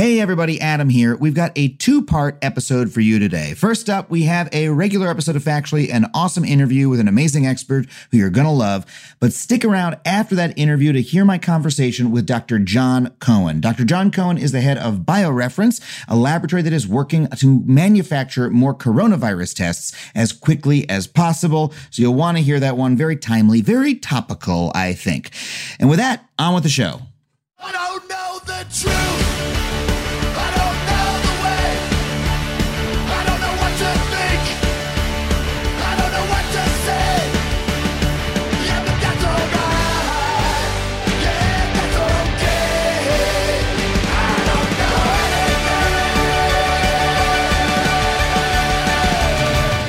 Hey everybody, Adam here. We've got a two part episode for you today. First up, we have a regular episode of Factually, an awesome interview with an amazing expert who you're gonna love. But stick around after that interview to hear my conversation with Dr. Jon Cohen. Dr. Jon Cohen is the head of BioReference, a laboratory that is working to manufacture more coronavirus tests as quickly as possible. So you'll wanna hear that one very timely, very topical, I think. And with that, on with the show. I don't know the truth.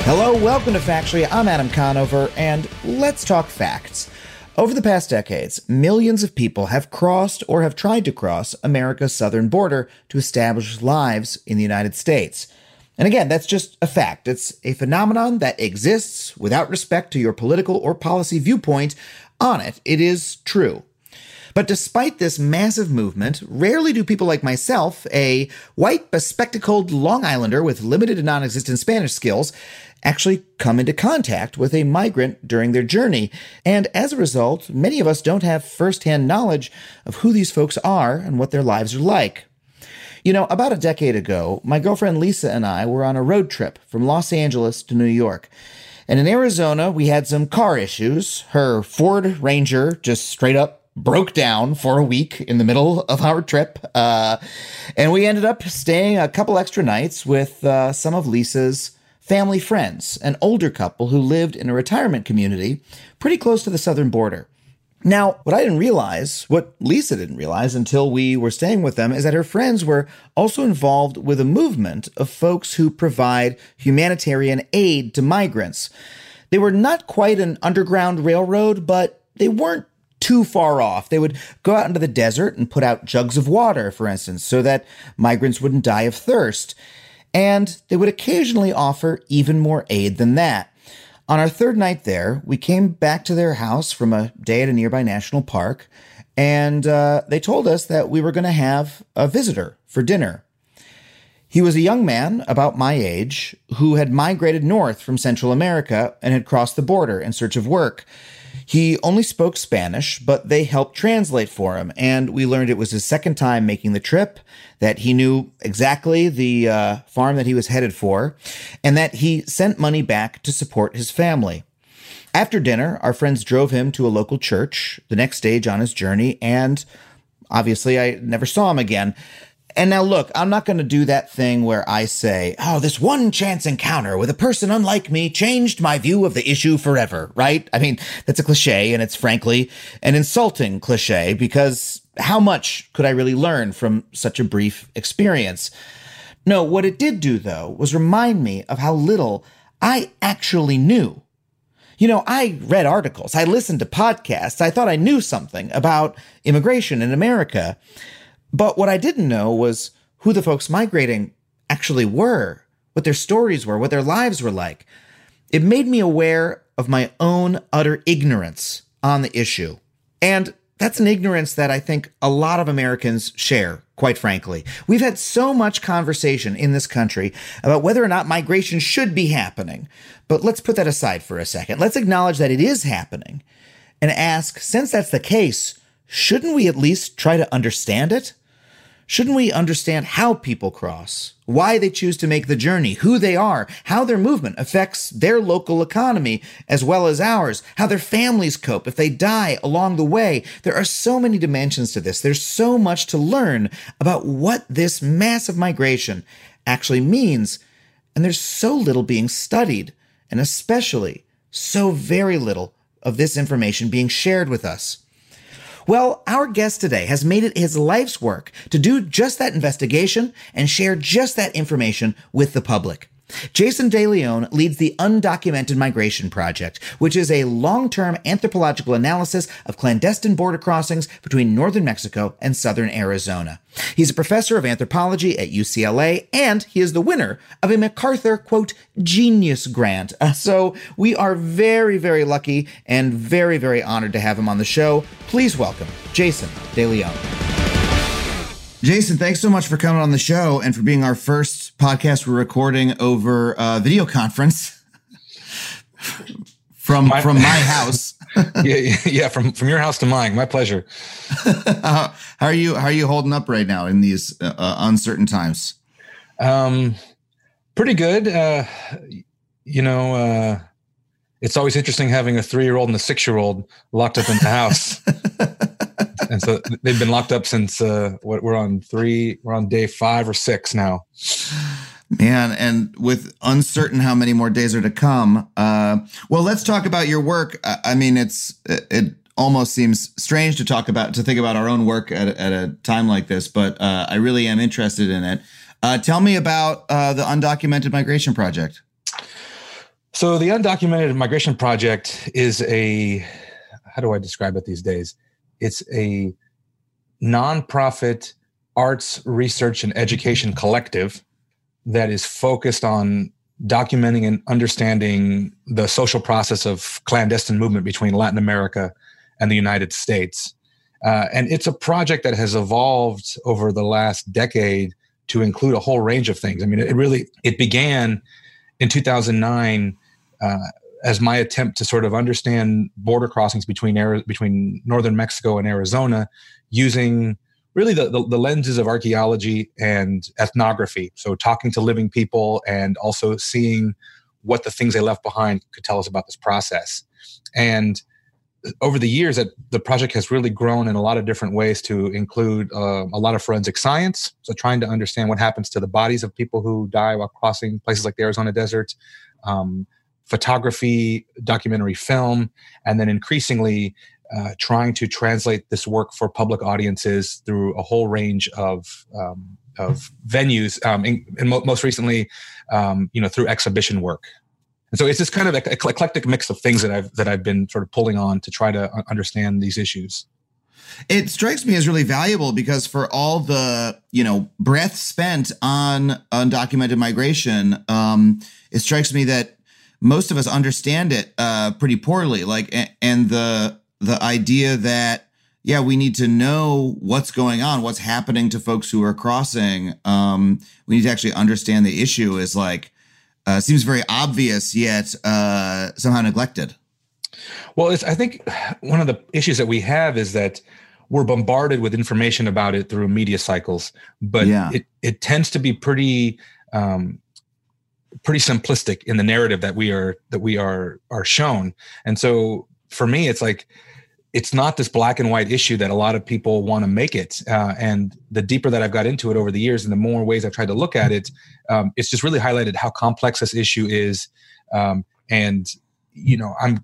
Hello, welcome to Factually. I'm Adam Conover, and let's talk facts. Over the past decades, millions of people have crossed or have tried to cross America's southern border to establish lives in the United States. And again, that's just a fact. It's a phenomenon that exists without respect to your political or policy viewpoint on it. It is true. But despite this massive movement, rarely do people like myself, a white, bespectacled Long Islander with limited and non existent Spanish skills, actually come into contact with a migrant during their journey. And as a result, many of us don't have firsthand knowledge of who these folks are and what their lives are like. You know, about a decade ago, my girlfriend Lisa and I were on a road trip from Los Angeles to New York. And in Arizona, we had some car issues. Her Ford Ranger just straight up broke down for a week in the middle of our trip. Uh, and we ended up staying a couple extra nights with uh, some of Lisa's family friends, an older couple who lived in a retirement community pretty close to the southern border. Now, what I didn't realize, what Lisa didn't realize until we were staying with them, is that her friends were also involved with a movement of folks who provide humanitarian aid to migrants. They were not quite an underground railroad, but they weren't too far off. They would go out into the desert and put out jugs of water, for instance, so that migrants wouldn't die of thirst. And they would occasionally offer even more aid than that. On our third night there, we came back to their house from a day at a nearby national park, and uh, they told us that we were going to have a visitor for dinner. He was a young man about my age who had migrated north from Central America and had crossed the border in search of work. He only spoke Spanish, but they helped translate for him, and we learned it was his second time making the trip, that he knew exactly the uh, farm that he was headed for, and that he sent money back to support his family. After dinner, our friends drove him to a local church, the next stage on his journey, and obviously I never saw him again. And now look, I'm not going to do that thing where I say, oh, this one chance encounter with a person unlike me changed my view of the issue forever, right? I mean, that's a cliche and it's frankly an insulting cliche because how much could I really learn from such a brief experience? No, what it did do though was remind me of how little I actually knew. You know, I read articles, I listened to podcasts, I thought I knew something about immigration in America. But what I didn't know was who the folks migrating actually were, what their stories were, what their lives were like. It made me aware of my own utter ignorance on the issue. And that's an ignorance that I think a lot of Americans share, quite frankly. We've had so much conversation in this country about whether or not migration should be happening. But let's put that aside for a second. Let's acknowledge that it is happening and ask, since that's the case, shouldn't we at least try to understand it? Shouldn't we understand how people cross, why they choose to make the journey, who they are, how their movement affects their local economy as well as ours, how their families cope if they die along the way? There are so many dimensions to this. There's so much to learn about what this massive migration actually means. And there's so little being studied, and especially so very little of this information being shared with us. Well, our guest today has made it his life's work to do just that investigation and share just that information with the public. Jason De León leads the Undocumented Migration Project, which is a long term anthropological analysis of clandestine border crossings between northern Mexico and southern Arizona. He's a professor of anthropology at UCLA, and he is the winner of a MacArthur, quote, genius grant. So we are very, very lucky and very, very honored to have him on the show. Please welcome Jason De León. Jason, thanks so much for coming on the show and for being our first podcast we're recording over uh, video conference from my, from my house. yeah, yeah, from from your house to mine. My pleasure. how, how, are you? How are you holding up right now in these uh, uh, uncertain times? Um, pretty good. Uh, you know, uh, it's always interesting having a three year old and a six year old locked up in the house. And so they've been locked up since uh, what we're on three, we're on day five or six now. Man, and with uncertain how many more days are to come. Uh, well, let's talk about your work. I mean, it's it almost seems strange to talk about to think about our own work at, at a time like this, but uh, I really am interested in it. Uh, tell me about uh, the Undocumented Migration Project. So, the Undocumented Migration Project is a how do I describe it these days? It's a nonprofit arts research and education collective that is focused on documenting and understanding the social process of clandestine movement between Latin America and the United States. Uh, and it's a project that has evolved over the last decade to include a whole range of things. I mean, it really it began in 2009 uh, as my attempt to sort of understand border crossings between between northern Mexico and Arizona using really the, the, the, lenses of archaeology and ethnography. So talking to living people and also seeing what the things they left behind could tell us about this process. And over the years, that the project has really grown in a lot of different ways to include uh, a lot of forensic science. So trying to understand what happens to the bodies of people who die while crossing places like the Arizona desert. Um, photography, documentary film, and then increasingly uh, trying to translate this work for public audiences through a whole range of um, of venues, um, and, mo- most recently, um, you know, through exhibition work. And so it's this kind of eclectic mix of things that I've that I've been sort of pulling on to try to understand these issues. It strikes me as really valuable because for all the you know breath spent on undocumented migration, um, it strikes me that most of us understand it uh, pretty poorly. Like, and the the idea that yeah, we need to know what's going on, what's happening to folks who are crossing. Um, we need to actually understand the issue. Is like uh, seems very obvious, yet uh, somehow neglected. Well, it's, I think one of the issues that we have is that we're bombarded with information about it through media cycles, but yeah. it, it tends to be pretty um, pretty simplistic in the narrative that we are that we are are shown. And so for me it's like it's not this black and white issue that a lot of people want to make it. Uh, and the deeper that i've got into it over the years and the more ways i've tried to look at it um, it's just really highlighted how complex this issue is. Um, and you know i'm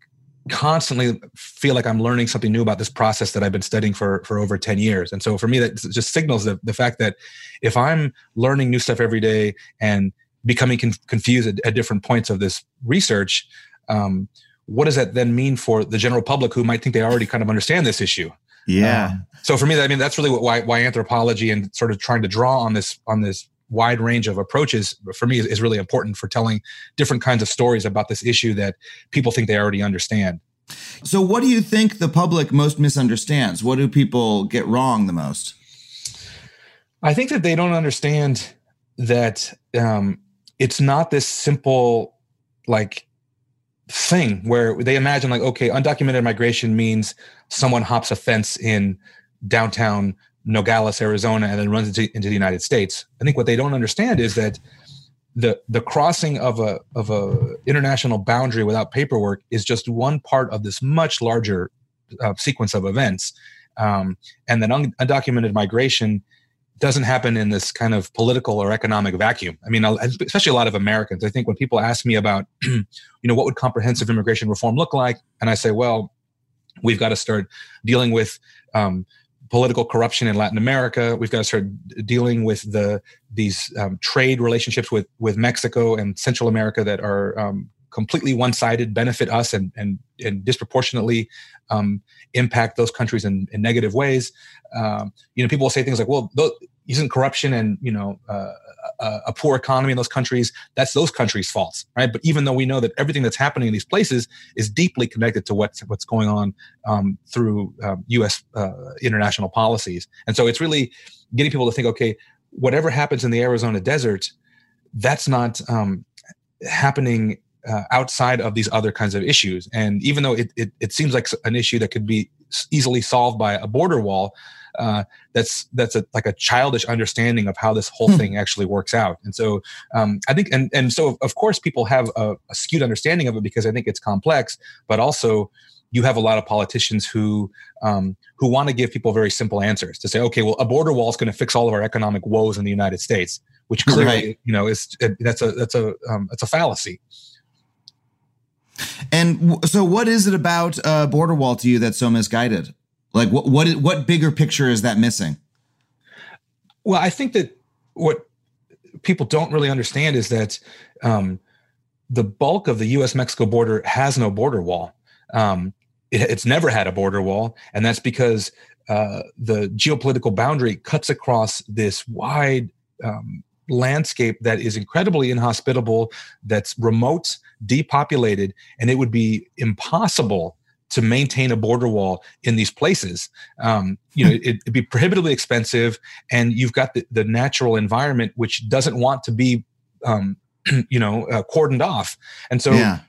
constantly feel like i'm learning something new about this process that i've been studying for for over 10 years. And so for me that just signals the, the fact that if i'm learning new stuff every day and becoming con- confused at, at, different points of this research um, what does that then mean for the general public who might think they already kind of understand this issue? Yeah. Um, so for me i mean that's really what, why, why anthropology and sort of trying to draw on this on this wide range of approaches for me is, is really important for telling different kinds of stories about this issue that people think they already understand. So what do you think the public most misunderstands? What do people get wrong the most? I think that they don't understand that um, it's not this simple like thing where they imagine like okay undocumented migration means someone hops a fence in downtown nogales arizona and then runs into, into the united states. I think what they don't understand is that the the crossing of a of a international boundary without paperwork is just one part of this much larger uh, sequence of events. Um, and then un- undocumented migration doesn't happen in this kind of political or economic vacuum. I mean, especially a lot of Americans. I think when people ask me about, you know, what would comprehensive immigration reform look like, and I say, well, we've got to start dealing with um, political corruption in Latin America. We've got to start dealing with the these um, trade relationships with with Mexico and Central America that are um, completely one-sided, benefit us and and and disproportionately um, impact those countries in, in negative ways. Um, you know, people will say things like, "Well, those, isn't corruption and you know uh, a, a, poor economy in those countries that's those countries' faults, right?" But even though we know that everything that's happening in these places is deeply connected to what's what's going on um, through um, U.S. Uh, international policies, and so it's really getting people to think, okay, whatever happens in the Arizona desert, that's not um, happening uh, outside of these other kinds of issues. And even though it, it, it, seems like an issue that could be easily solved by a border wall, uh, that's that's a, like a childish understanding of how this whole hmm. thing actually works out. And so um, I think, and and so of course people have a, a skewed understanding of it because I think it's complex, but also you have a lot of politicians who um, who want to give people very simple answers to say, okay, well, a border wall is going to fix all of our economic woes in the United States, which clearly, right. you know, is that's a that's a um, that's a fallacy. And so, what is it about uh, border wall to you that's so misguided? Like, what what what bigger picture is that missing? Well, I think that what people don't really understand is that um, the bulk of the U.S. Mexico border has no border wall. Um, it, it's never had a border wall, and that's because uh, the geopolitical boundary cuts across this wide um, landscape that is incredibly inhospitable, that's remote, depopulated, and it would be impossible to maintain a border wall in these places. Um, you know, it, would be prohibitively expensive, and you've got the, the natural environment which doesn't want to be, um, you know, uh, cordoned off. And so, yeah.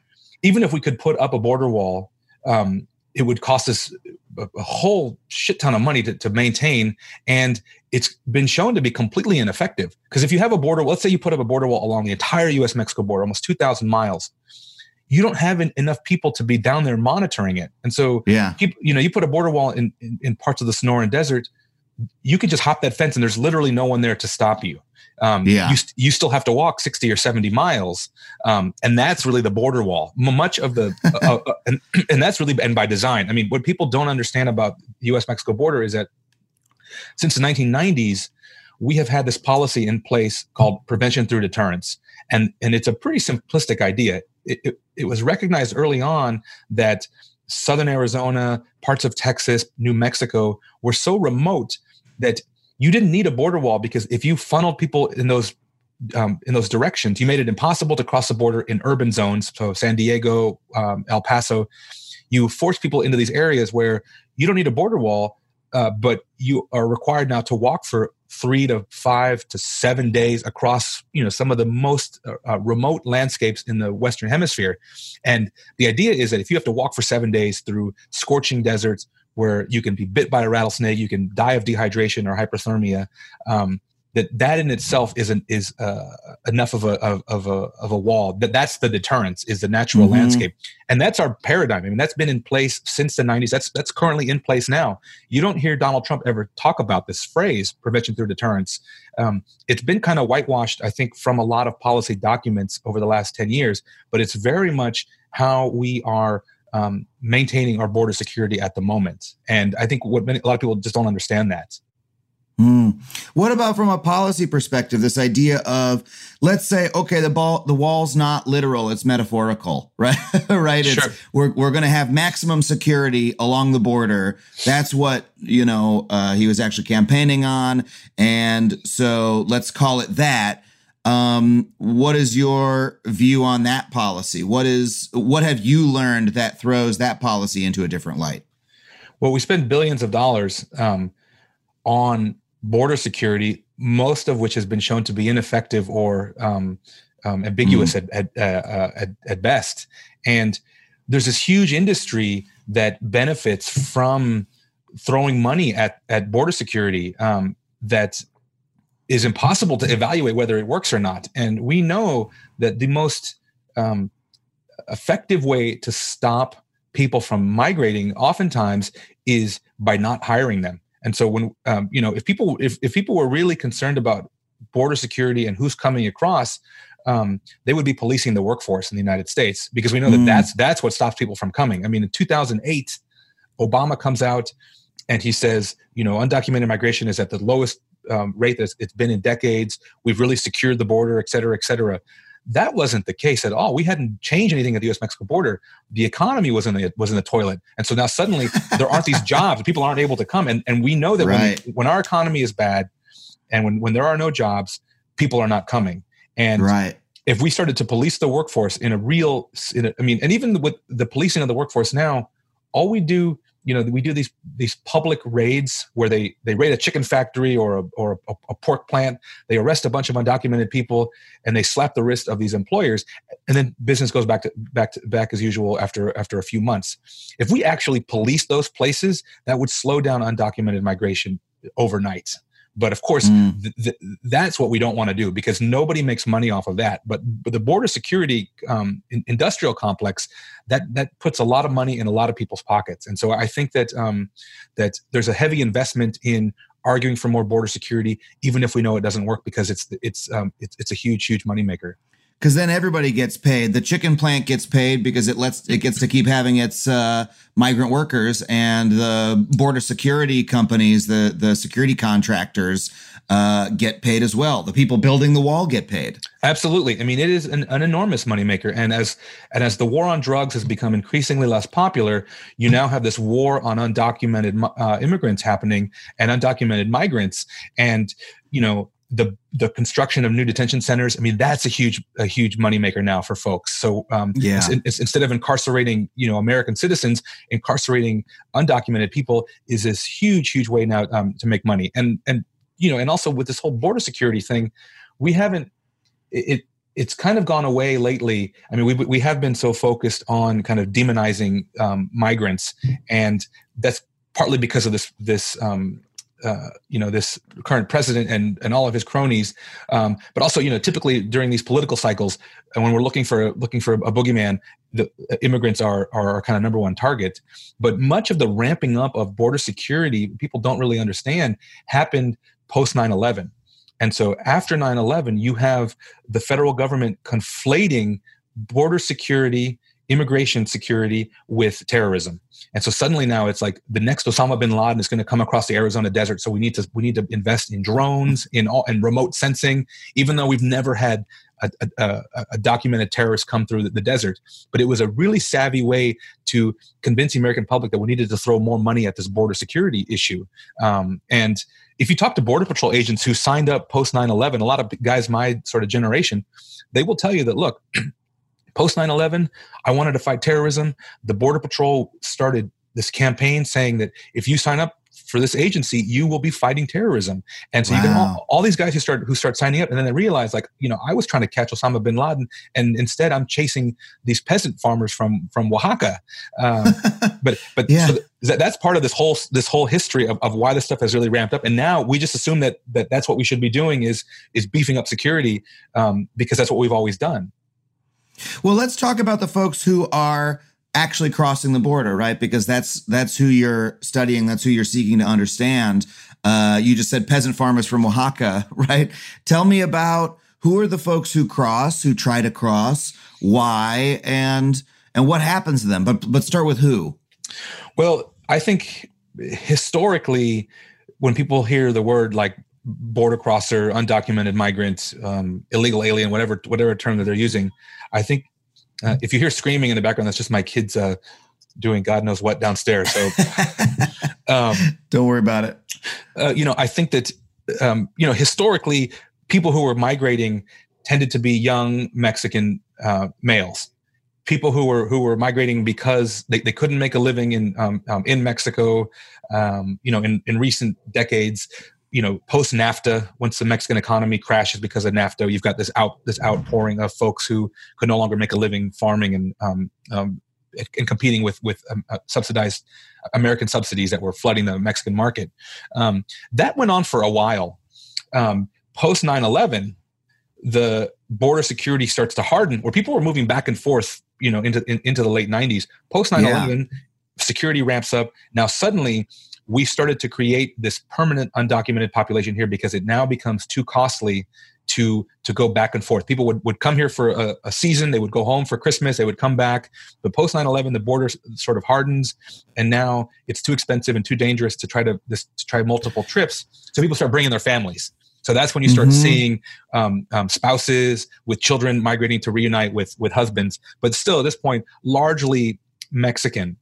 even if we could put up a border wall, um, it would cost us a, a whole shit ton of money to, to maintain, and it's been shown to be completely ineffective. Because if you have a border, let's say you put up a border wall along the entire U.S. Mexico border, almost 2,000 miles, you don't have enough people to be down there monitoring it. And so, yeah, you, you know, you put a border wall in, in, in parts of the Sonoran Desert, you could just hop that fence and there's literally no one there to stop you. Um, yeah. you, you still have to walk 60 or 70 miles. Um, and that's really the border wall. Much of the, uh, uh, and, and that's really, and by design. I mean, what people don't understand about the US Mexico border is that since the 1990s, we have had this policy in place called prevention through deterrence. And, and it's a pretty simplistic idea. It, it, it was recognized early on that southern Arizona, parts of Texas, New Mexico were so remote that you didn't need a border wall because if you funneled people in those um, in those directions, you made it impossible to cross the border in urban zones. So San Diego, um, El Paso, you force people into these areas where you don't need a border wall uh, but you are required now to walk for three to five to seven days across you know some of the most uh, uh, remote landscapes in the western hemisphere and the idea is that if you have to walk for seven days through scorching deserts where you can be bit by a rattlesnake you can die of dehydration or hyperthermia um, that that in itself isn't is uh, enough of a of, of, a of a wall. That that's the deterrence is the natural mm-hmm. landscape. And that's our paradigm. I mean that's been in place since the 90s that's that's currently in place now. You don't hear donald trump ever talk about this phrase prevention through deterrence. Um, it's been kind of whitewashed i think from a lot of policy documents over the last 10 years but it's very much how we are um, maintaining our border security at the moment and i think what many, a lot of people just don't understand that Mm. What about from a policy perspective? This idea of, let's say, okay, the ball, the wall's not literal; it's metaphorical, right? right? It's, sure. We're we're going to have maximum security along the border. That's what you know uh, he was actually campaigning on, and so let's call it that. Um, what is your view on that policy? What is what have you learned that throws that policy into a different light? Well, we spend billions of dollars um, on border security, most of which has been shown to be ineffective or um, um, ambiguous mm-hmm. at, at, uh, at, at best. And there's this huge industry that benefits from throwing money at, at border security um, that is impossible to evaluate whether it works or not. And we know that the most um, effective way to stop people from migrating oftentimes is by not hiring them and so when um, you know if people if, if people were really concerned about border security and who's coming across, um, they would be policing the workforce in the United States because we know that mm. that's that's what stops people from coming. I mean, in 2008, Obama comes out and he says, you know, undocumented migration is at the lowest um, rate that it's been in decades. We've really secured the border, et cetera, et cetera. That wasn't the case at all. We hadn't changed anything at the U.S. Mexico border. The economy was in the was in the toilet, and so now suddenly there aren't these jobs. People aren't able to come, and and we know that Right. when, when our economy is bad, and when when there are no jobs, people are not coming. And right. if we started to police the workforce in a real in a, i mean and even with the policing of the workforce now all we do you know we do these these public raids where they they raid a chicken factory or a, or a, a pork plant. They arrest a bunch of undocumented people and they slap the wrist of these employers. And then business goes back to back to back as usual after after a few months. If we actually police those places that would slow down undocumented migration overnight but of course Mm. th- th- that's what we don't want to do because nobody makes money off of that. But, but the border security um, in, industrial complex that that puts a lot of money in a lot of people's pockets, and so I think that um, that there's a heavy investment in arguing for more border security, even if we know it doesn't work because it's it's um, it's, it's a huge huge moneymaker. Because then everybody gets paid. The chicken plant gets paid because it lets it gets to keep having its uh, migrant workers, and the border security companies, the the security contractors, uh, get paid as well. The people building the wall get paid. Absolutely. I mean, it is an, an enormous moneymaker. And as and as the war on drugs has become increasingly less popular, you now have this war on undocumented uh, immigrants happening and undocumented migrants. And you know the the construction of new detention centers. I mean, that's a huge a huge moneymaker now for folks. So um, Yeah. it's- it's- instead of incarcerating you know American citizens, incarcerating undocumented people is this huge huge way now um, to make money. And and you know, and also with this whole border security thing, we haven't it, it it's kind of gone away lately. I mean, we we have been so focused on kind of demonizing um, migrants, and that's partly because of this this um, uh, you know this current president and and all of his cronies, um, but also you know typically during these political cycles, and when we're looking for looking for a boogeyman, the uh, immigrants are are our kind of number one target. But much of the ramping up of border security, people don't really understand, happened post 9-11 and so after 9-11 you have the federal government conflating border security immigration security with terrorism. And so suddenly now it's like the next osama bin laden is going to come across the arizona desert. So we need to we need to invest in drones in all and remote sensing even though we've never had a, a, a, documented terrorist come through the, the desert. But it was a really savvy way to convince the american public that we needed to throw more money at this border security issue. Um, and if you talk to border patrol agents who signed up post 9-11 a lot of guys my sort of generation they will tell you that look post 9-11 i wanted to fight terrorism. The border patrol started this campaign saying that if you sign up for this agency you will be fighting terrorism. And so you get Wow. all, all these guys who start who start signing up and then they realize like you know i was trying to catch osama bin laden and instead i'm chasing these peasant farmers from from oaxaca. Um, but but Yeah. so th- that, that's part of this whole this whole history of, of why this stuff has really ramped up. And now we just assume that that that's what we should be doing is is beefing up security um, because that's what we've always done Well, let's talk about the folks who are actually crossing the border, right? Because that's that's who you're studying, that's who you're seeking to understand. Uh, you just said peasant farmers from Oaxaca, right? Tell me about who are the folks who cross, who try to cross, why, and and what happens to them. But but start with who. Well, I think historically, when people hear the word like border crosser, undocumented migrant, um, illegal alien, whatever whatever term that they're using, I think uh, if you hear screaming in the background, that's just my kids uh, doing God knows what downstairs. So, um, Don't worry about it. uh, you know, I think that um, you know historically, people who were migrating tended to be young Mexican uh, males. People who were who were migrating because they, they couldn't make a living in um, um, in Mexico. Um, you know, in, in recent decades, you know, post NAFTA, once the Mexican economy crashes because of NAFTA, you've got this out this outpouring of folks who could no longer make a living farming and um, um, and competing with with um, uh, subsidized American subsidies that were flooding the Mexican market. Um, that went on for a while. Um, Post 9 11, the border security starts to harden, where people were moving back and forth, you know, into in, into the late 90s. Post 9 11, security ramps up. Now, suddenly, we started to create this permanent undocumented population here because it now becomes too costly to to go back and forth. People would, would come here for a, a season, they would go home for Christmas, they would come back. But post 9-11, the border sort of hardens, and now it's too expensive and too dangerous to try to this to try multiple trips. So people start bringing their families. So that's when you start mm-hmm. seeing um, um, spouses with children migrating to reunite with with husbands, but still at this point, largely Mexican.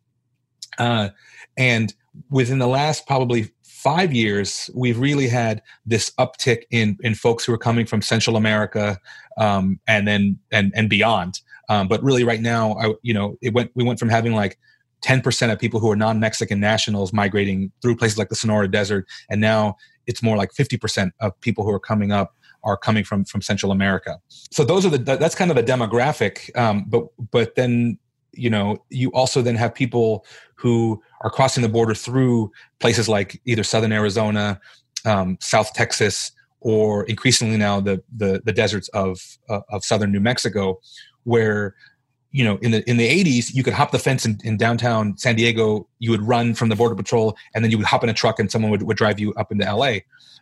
Uh, and within the last probably five years, we've really had this uptick in in folks who are coming from Central America um, and then and and beyond. Um, but really, right now, I, you know, it went we went from having like 10% of people who are non-Mexican nationals migrating through places like the Sonora Desert, and now it's more like 50% of people who are coming up are coming from from Central America. So those are the that's kind of the demographic. Um, but but then you know you also then have people who are crossing the border through places like either southern arizona um, south texas or increasingly now the the, the deserts of uh, of southern new mexico where you know in the in the 80s you could hop the fence in, in, downtown san diego you would run from the border patrol and then you would hop in a truck and someone would, would drive you up into la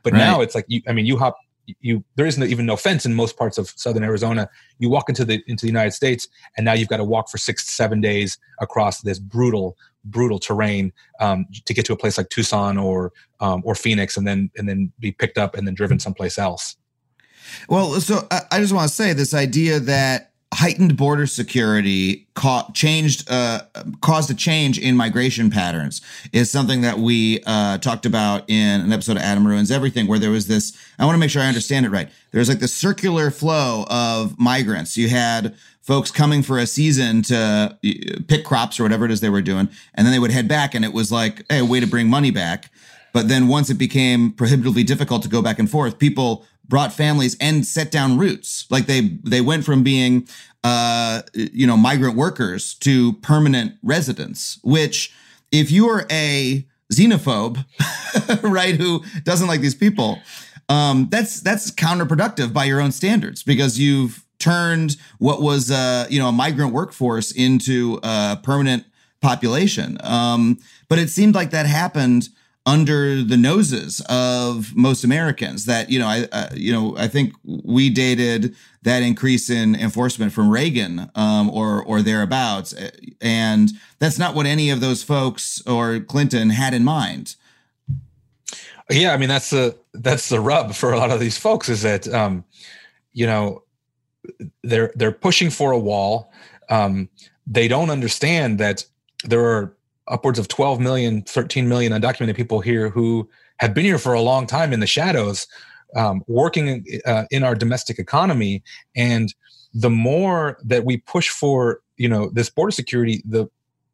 but right. now it's like you, i mean you hop you there isn't even no fence in most parts of southern Arizona. You walk into the into the United States, and now you've got to walk for six to seven days across this brutal brutal terrain um, to get to a place like Tucson or um, or Phoenix, and then and then be picked up and then driven someplace else. Well, so I just want to say this idea that heightened border security ca- changed uh, caused a change in migration patterns is something that we uh, talked about in an episode of Adam Ruins Everything, where there was this. I want to make sure I understand it right. There's like the circular flow of migrants. You had folks coming for a season to pick crops or whatever it is they were doing, and then they would head back, and it was like, hey, a way to bring money back. But then once it became prohibitively difficult to go back and forth, people brought families and set down roots. Like they they went from being uh, you know migrant workers to permanent residents. Which, if you are a xenophobe, right, who doesn't like these people, um, that's that's counterproductive by your own standards because you've turned what was uh, you know a migrant workforce into a permanent population. Um, but it seemed like that happened under the noses of most Americans. That you know, I uh, you know, I think we dated that increase in enforcement from Reagan um, or or thereabouts, and that's not what any of those folks or Clinton had in mind. Yeah, I mean that's the that's the rub for a lot of these folks is that um, you know they're they're pushing for a wall. Um, they don't understand that there are upwards of 12 million, 13 million undocumented people here who have been here for a long time in the shadows, um, working uh, in our domestic economy. And the more that we push for, you know, this border security, the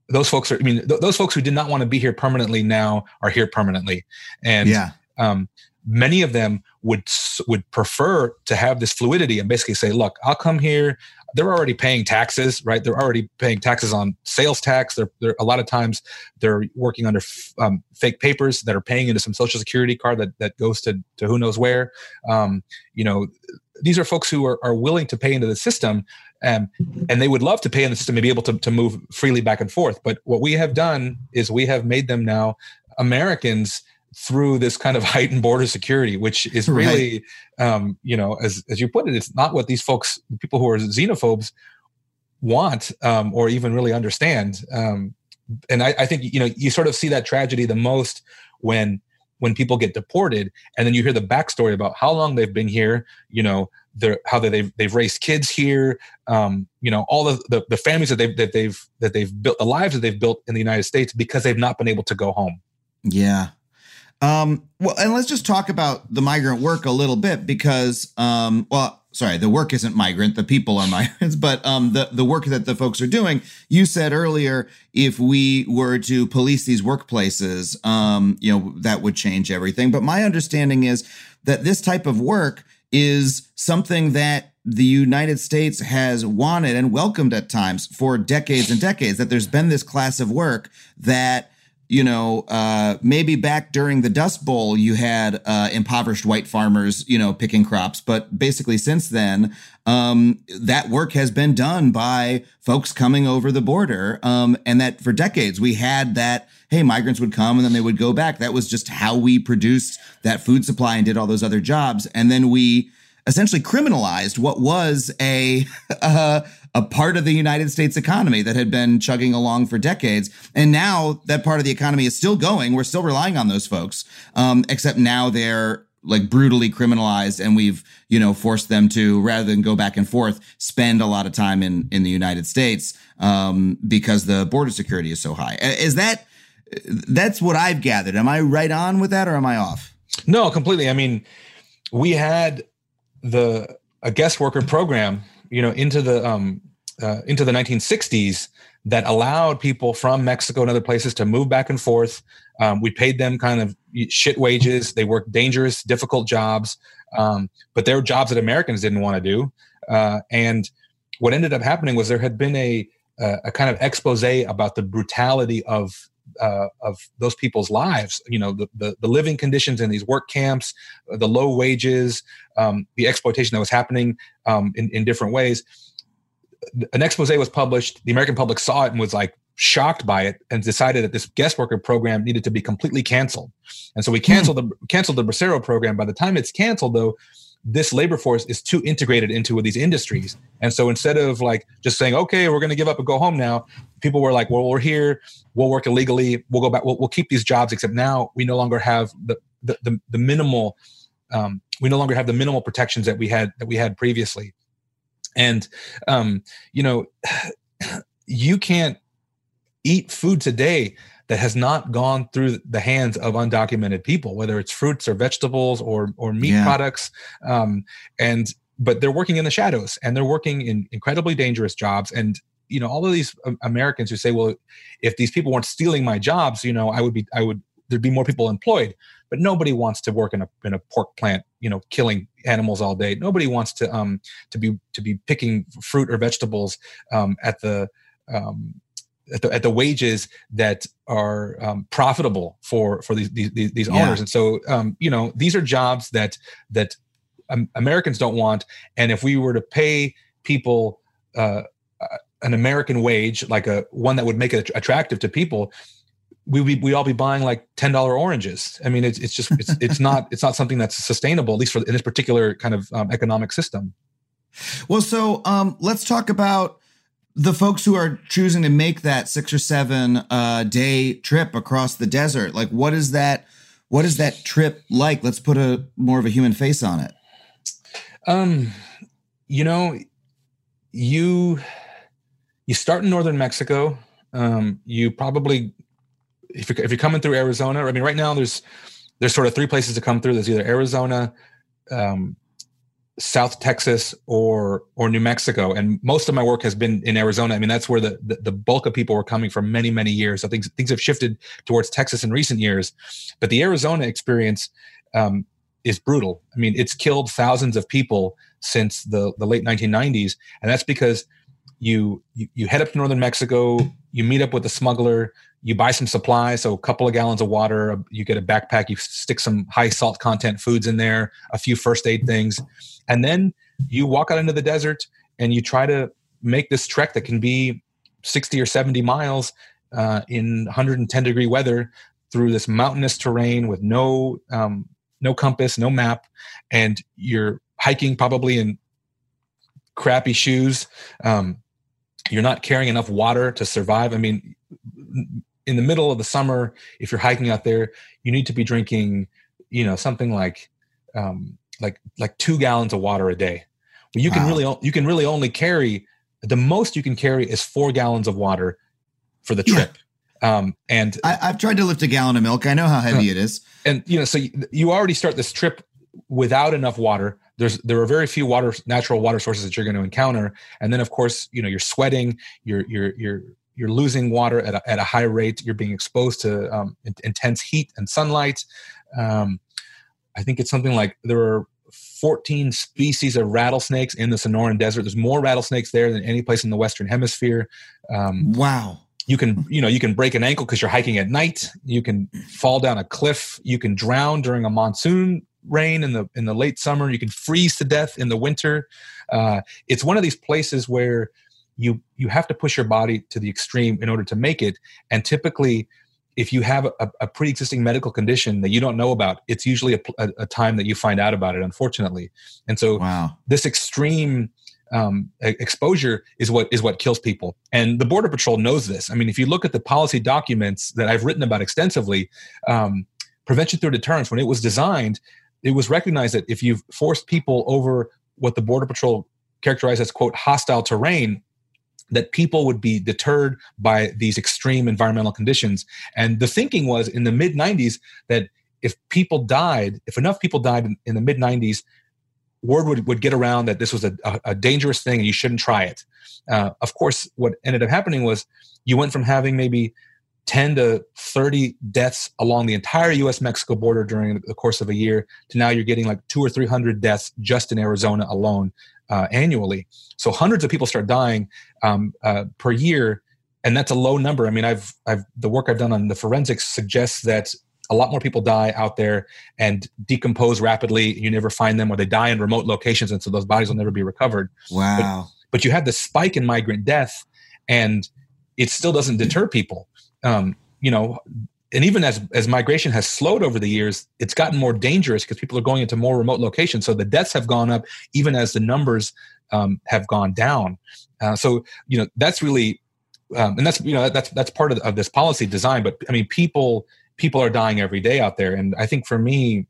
those folks are. I mean, th- those folks who did not want to be here permanently now are here permanently, and yeah. Um, many of them would would prefer to have this fluidity and basically say, "Look, I'll come here they're already paying taxes, right? They're already paying taxes on sales tax. They're, they're a lot of times they're working under um, fake papers that are paying into some social security card that, that goes to, to who knows where. Um, you know, these are folks who are, are willing to pay into the system um, and they would love to pay in the system and be able to, to move freely back and forth. But what we have done is we have made them now Americans through this kind of heightened border security, which is really, right. um, you know, as as you put it, it's not what these folks, people who are xenophobes, want um, or even really understand. Um, and I, I think you know you sort of see that tragedy the most when when people get deported, and then you hear the backstory about how long they've been here. You know, they're, how they, they've they've raised kids here. Um, you know, all the, the the families that they've that they've that they've built, the lives that they've built in the United States because they've not been able to go home. Yeah, um, well, and let's just talk about the migrant work a little bit because, um, well, sorry, the work isn't migrant, the people are migrants, but um, the the work that the folks are doing. You said earlier, if we were to police these workplaces, um, you know, that would change everything. But my understanding is that this type of work is something that the United States has wanted and welcomed at times for decades and decades. That there's been this class of work that you know, uh, maybe back during the Dust Bowl, you had uh, impoverished white farmers, you know, picking crops. But basically, since then, um, that work has been done by folks coming over the border. Um, and that for decades, we had that, hey, migrants would come and then they would go back. That was just how we produced that food supply and did all those other jobs. And then we, essentially criminalized what was a uh, a part of the United States economy that had been chugging along for decades, and now that part of the economy is still going. We're still relying on those folks, um, except now they're like brutally criminalized, and we've you know forced them to rather than go back and forth, spend a lot of time in in the United States um, because the border security is so high. Is that that's what I've gathered? Am I right on with that, or am I off? No, completely. I mean, we had the a guest worker program, you know, into the um, uh, into the 1960s that allowed people from Mexico and other places to move back and forth. Um, we paid them kind of shit wages. They worked dangerous, difficult jobs, um, but they were jobs that Americans didn't want to do. Uh, and what ended up happening was there had been a a kind of expose about the brutality of uh, of those people's lives. You know, the, the, the living conditions in these work camps, the low wages, um, the exploitation that was happening um, in in different ways. An expose was published. The American public saw it and was like shocked by it, and decided that this guest worker program needed to be completely canceled. And so we canceled hmm. the canceled the Bracero program. By the time it's canceled, though, this labor force is too integrated into these industries. And so instead of like just saying, okay, we're going to give up and go home now, people were like, well, we're here, we'll work illegally, we'll go back, we'll, we'll keep these jobs, except now we no longer have the, the, the, the minimal, um, we no longer have the minimal protections that we had, that we had previously. And, um, you know, you can't eat food today that has not gone through the hands of undocumented people, whether it's fruits or vegetables or or meat yeah. products. Um, and but they're working in the shadows and they're working in incredibly dangerous jobs. And you know, all of these Americans who say, "Well, if these people weren't stealing my jobs, you know, I would be, I would, there'd be more people employed." But nobody wants to work in a in a pork plant, you know, killing animals all day. Nobody wants to um to be to be picking fruit or vegetables um, at the um, at the, at the wages that are um, profitable for for these these, these yeah. owners and so um, you know these are jobs that that um, Americans don't want and if we were to pay people uh, an American wage like a one that would make it attractive to people we we we all be buying like ten dollar oranges. I mean, it's it's just it's it's not it's not something that's sustainable, at least for in this particular kind of um, economic system. Well, so um, let's talk about the folks who are choosing to make that six or seven uh, day trip across the desert like what is that what is that trip like? Let's put a more of a human face on it. Um you know you you start in northern mexico um you probably if you're, if you're coming through arizona i mean right now there's there's sort of three places to come through. There's either arizona um, South Texas or or New Mexico, and most of my work has been in Arizona. I mean, that's where the, the, the bulk of people were coming from many many years. I think things have shifted towards Texas in recent years, but the Arizona experience um, is brutal. I mean, it's killed thousands of people since the the late 1990s, and that's because you you, you head up to northern Mexico, you meet up with a smuggler, you buy some supplies so a couple of gallons of water you get a backpack you stick some high salt content foods in there a few first aid things and then you walk out into the desert and you try to make this trek that can be 60 or 70 miles uh, in 110 degree weather through this mountainous terrain with no um, no compass no map and you're hiking probably in crappy shoes um, you're not carrying enough water to survive. I mean in the middle of the summer, if you're hiking out there, you need to be drinking, you know, something like um, like like two gallons of water a day. Well, you wow. can really you can really only carry the most you can carry is four gallons of water for the trip. Yeah. Um, and I, have tried to lift a gallon of milk. I know how heavy uh, it is. And you know, so you, you already start this trip without enough water. There's there are very few water natural water sources that you're going to encounter, and then of course you know you're sweating, you're you're you're you're losing water at a, at a high rate. You're being exposed to um, intense heat and sunlight. Um, I think it's something like there are 14 species of rattlesnakes in the Sonoran Desert. There's more rattlesnakes there than any place in the Western Hemisphere. Um, wow. You can, you know, you can break an ankle because you're hiking at night. You can fall down a cliff. You can drown during a monsoon rain in the in the late summer. You can freeze to death in the winter. Uh, it's one of these places where you you have to push your body to the extreme in order to make it and typically if you have a, a pre-existing medical condition that you don't know about, it's usually a, a, a time that you find out about it, unfortunately. And so Wow. this extreme um, exposure is what is what kills people. And the Border Patrol knows this. I mean, if you look at the policy documents that I've written about extensively, um, prevention through deterrence, when it was designed, it was recognized that if you've forced people over what the Border Patrol characterized as quote hostile terrain, that people would be deterred by these extreme environmental conditions. And the thinking was in the mid 90s that if people died, if enough people died in, in the mid 90s, word would, would get around that this was a, a, dangerous thing and you shouldn't try it. Uh, of course, what ended up happening was you went from having maybe 10 to 30 deaths along the entire US Mexico border during the course of a year to now you're getting like two or 300 deaths just in Arizona alone uh, annually. So hundreds of people start dying um, uh, per year. And that's a low number. I mean, I've, I've, the work I've done on the forensics suggests that a lot more people die out there and decompose rapidly. You never find them, or they die in remote locations, and so those bodies will never be recovered. Wow. But you have the spike in migrant death, and it still doesn't deter people. Um, you know, and even as as migration has slowed over the years, it's gotten more dangerous because people are going into more remote locations. So the deaths have gone up, even as the numbers um, have gone down. Uh, so you know that's really, um, and that's you know that's that's part of, of this policy design. But I mean, people people are dying every day out there, and I think for me,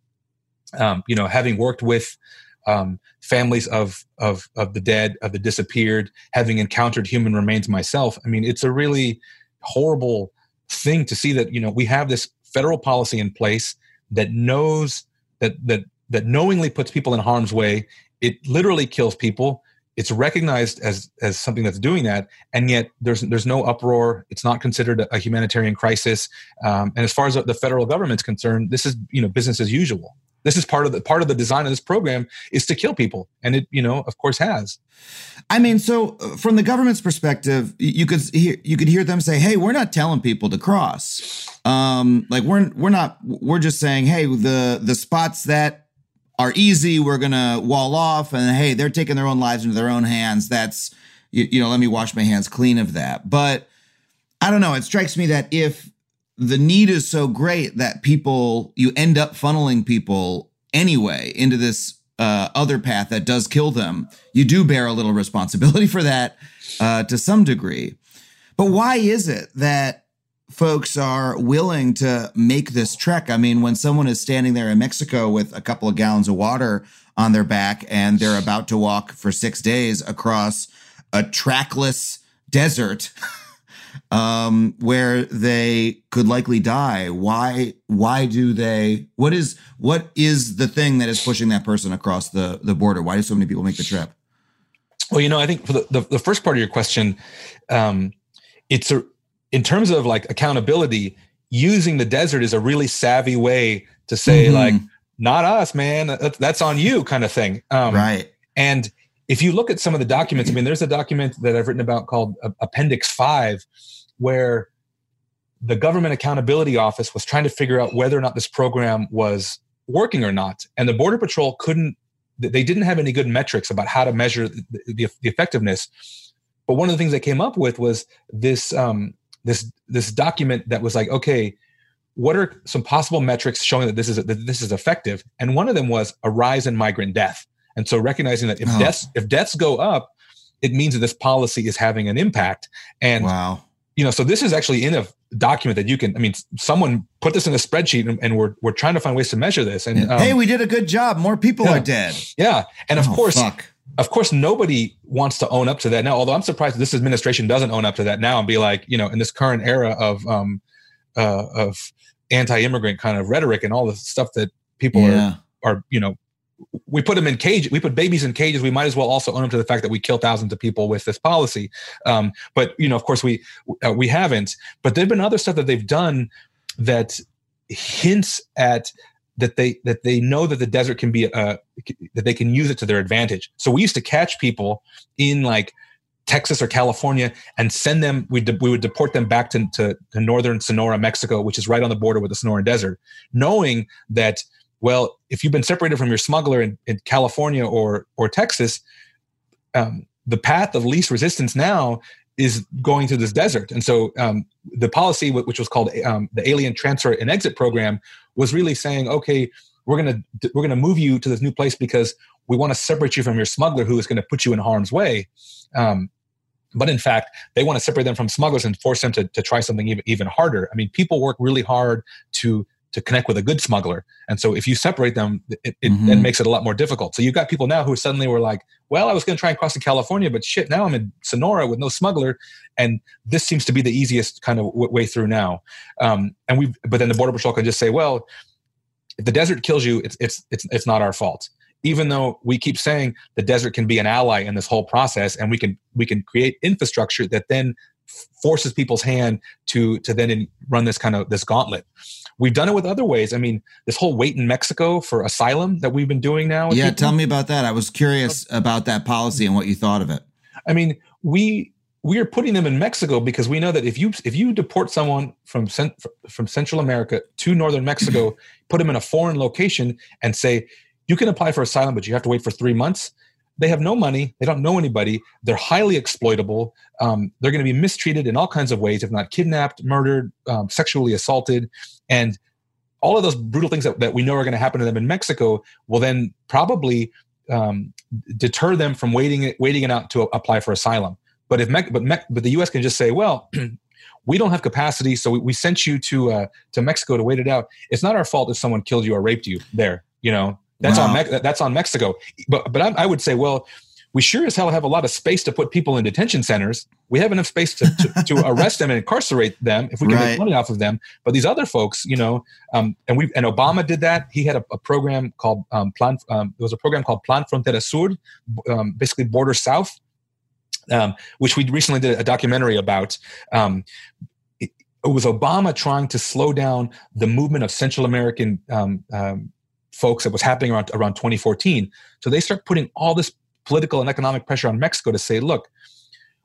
um, you know, having worked with um, families of of of the dead, of the disappeared, having encountered human remains myself, I mean, it's a really horrible thing to see that you know we have this federal policy in place that knows that that that knowingly puts people in harm's way. It literally kills people. It's recognized as as something that's doing that, and yet there's there's no uproar. It's not considered a, humanitarian crisis. Um, and as far as the federal government's concerned, this is you know business as usual. This is part of the part of the design of this program is to kill people, and it you know of course has. I mean, so uh, from the government's perspective, you could hear you could hear them say, "Hey, we're not telling people to cross. Um, like we're we're not we're just saying, hey, the the spots that are easy, we're gonna wall off, and hey, they're taking their own lives into their own hands. That's you, you know, let me wash my hands clean of that. But I don't know. It strikes me that if the need is so great that people you end up funneling people anyway into this uh, other path that does kill them, you do bear a little responsibility for that uh, to some degree. But why is it that folks are willing to make this trek? I mean, when someone is standing there in Mexico with a couple of gallons of water on their back and they're about to walk for six days across a trackless desert. um, where they could likely die. Why? Why do they? What is what is the thing that is pushing that person across the the border? Why do so many people make the trip? Well, you know, I think for the, the, the first part of your question, um, it's a in terms of like accountability, using the desert is a really savvy way to say Mhm. like, not us, man. That's, on you, kind of thing. Um, right. And if you look at some of the documents, I mean, there's a document that I've written about called Appendix Five, where the Government Accountability Office was trying to figure out whether or not this program was working or not, and the Border Patrol couldn't. They didn't have any good metrics about how to measure the, the, the effectiveness. But one of the things they came up with was this um, this this document that was like, okay, what are some possible metrics showing that this is that this is effective? And one of them was a rise in migrant death. And so recognizing that if Oh. deaths if deaths go up, it means that this policy is having an impact. And wow. You know, so this is actually in a document that you can. I mean, someone put this in a spreadsheet, and, and we're we're trying to find ways to measure this. And um, hey, we did a good job. More people yeah. are dead. yeah, and of Oh, course, fuck. of course, nobody wants to own up to that now. Although I'm surprised this administration doesn't own up to that now and be like, you know, in this current era of um, uh, of anti-immigrant kind of rhetoric and all the stuff that people yeah. are are you know we put them in cages. we put babies in cages we might as well also own up to the fact that we kill thousands of people with this policy um, but you know of course we uh, we haven't but there've been other stuff that they've done that hints at that they that they know that the desert can be uh that they can use it to their advantage so we used to catch people in like Texas or California and send them we de- we would deport them back to, to to northern Sonora Mexico which is right on the border with the Sonoran desert knowing that well, if you've been separated from your smuggler in, in California or or Texas, um, the path of least resistance now is going to this desert. And so, um, the policy, which was called um, the Alien Transfer and Exit Program, was really saying, okay, we're gonna we're gonna move you to this new place because we want to separate you from your smuggler who is going to put you in harm's way. Um, but in fact, they want to separate them from smugglers and force them to, to try something even, even harder. I mean, people work really hard to to connect with a good smuggler. And so if you separate them, it, it Mhm. then makes it a lot more difficult. So you've got people now who suddenly were like, well, I was going to try and cross to California, but shit, now I'm in Sonora with no smuggler. And this seems to be the easiest kind of w- way through now. Um, and we, but then the border patrol can just say, well, if the desert kills you, it's, it's, it's, it's not our fault. Even though we keep saying the desert can be an ally in this whole process and we can, we can create infrastructure that then forces people's hand to, to then in, run this kind of, this gauntlet. We've done it with other ways. I mean, this whole wait in Mexico for asylum that we've been doing now. Yeah, people. tell me about that. I was curious about that policy and what you thought of it. I mean, we we are putting them in Mexico because we know that if you if you deport someone from from Central America to northern Mexico, put them in a foreign location, and say you can apply for asylum, but you have to wait for three months. They have no money. They don't know anybody. They're highly exploitable. Um, they're going to be mistreated in all kinds of ways, if not kidnapped, murdered, um, sexually assaulted, and all of those brutal things that, that we know are going to happen to them in Mexico will then probably um, deter them from waiting waiting it out to apply for asylum. But if Me- but Me- but the U.S. can just say, well, we don't have capacity, so we, we sent you to uh, to Mexico to wait it out. It's not our fault if someone killed you or raped you there. You know that's on Me- that's on Mexico. But but I, I would say, well, we sure as hell have a lot of space to put people in detention centers. We have enough space to, to, to arrest them and incarcerate them if we can Right. make money off of them. But these other folks, you know, um, and we and Obama did that. He had a, a program called um, Plan. Um, there was a program called Plan Frontera Sur, um, basically Border South, um, which we recently did a documentary about. Um, it, it was Obama trying to slow down the movement of Central American um, um, folks that was happening around around 2014. So they start putting all this political and economic pressure on Mexico to say, look,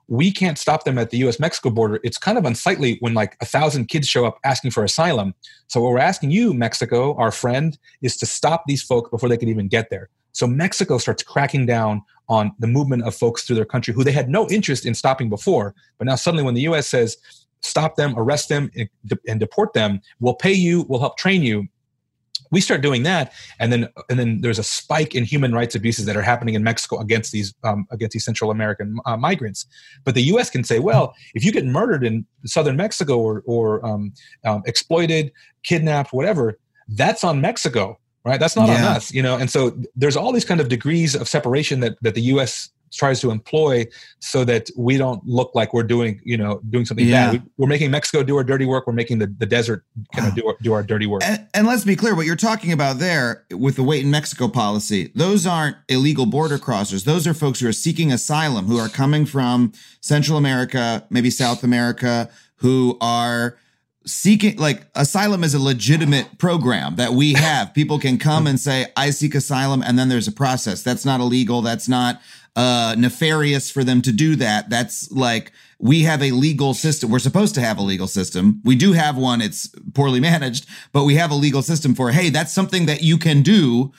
we can't stop them at the U.S. Mexico border. It's kind of unsightly when like a thousand kids show up asking for asylum. So what we're asking you, Mexico, our friend, is to stop these folks before they can even get there. So Mexico starts cracking down on the movement of folks through their country who they had no interest in stopping before. But now suddenly, when the U.S. says stop them, arrest them, and, and deport them, we'll pay you, we'll help train you. We start doing that, and then and then there's a spike in human rights abuses that are happening in Mexico against these um, against these Central American uh, migrants. But the U.S. can say, well, if you get murdered in southern Mexico or or um, um, exploited, kidnapped, whatever, that's on Mexico, right? That's not on us, you know. And so there's all these kind of degrees of separation that that the U.S. tries to employ so that we don't look like we're doing, you know, doing something Yeah. bad. We, we're making Mexico do our dirty work. We're making the, the desert kind of ah. do our, do our dirty work. And, and let's be clear, what you're talking about there with the wait in Mexico policy, those aren't illegal border crossers. Those are folks who are seeking asylum, who are coming from Central America, maybe South America, who are seeking like asylum is a legitimate program that we have. People can come and say, I seek asylum, and then there's a process. That's not illegal. That's not uh, nefarious for them to do that. That's like we have a legal system. We're supposed to have a legal system. We do have one. It's poorly managed, but we have a legal system for, hey, that's something that you can do.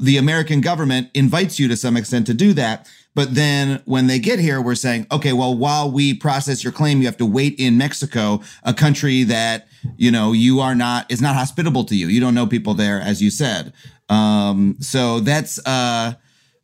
The American government invites you to some extent to do that. But then when they get here, we're saying, okay, well, while we process your claim, you have to wait in Mexico, a country that, you know, you are not, is not hospitable to you. You don't know people there, as you said. Um, so that's, uh,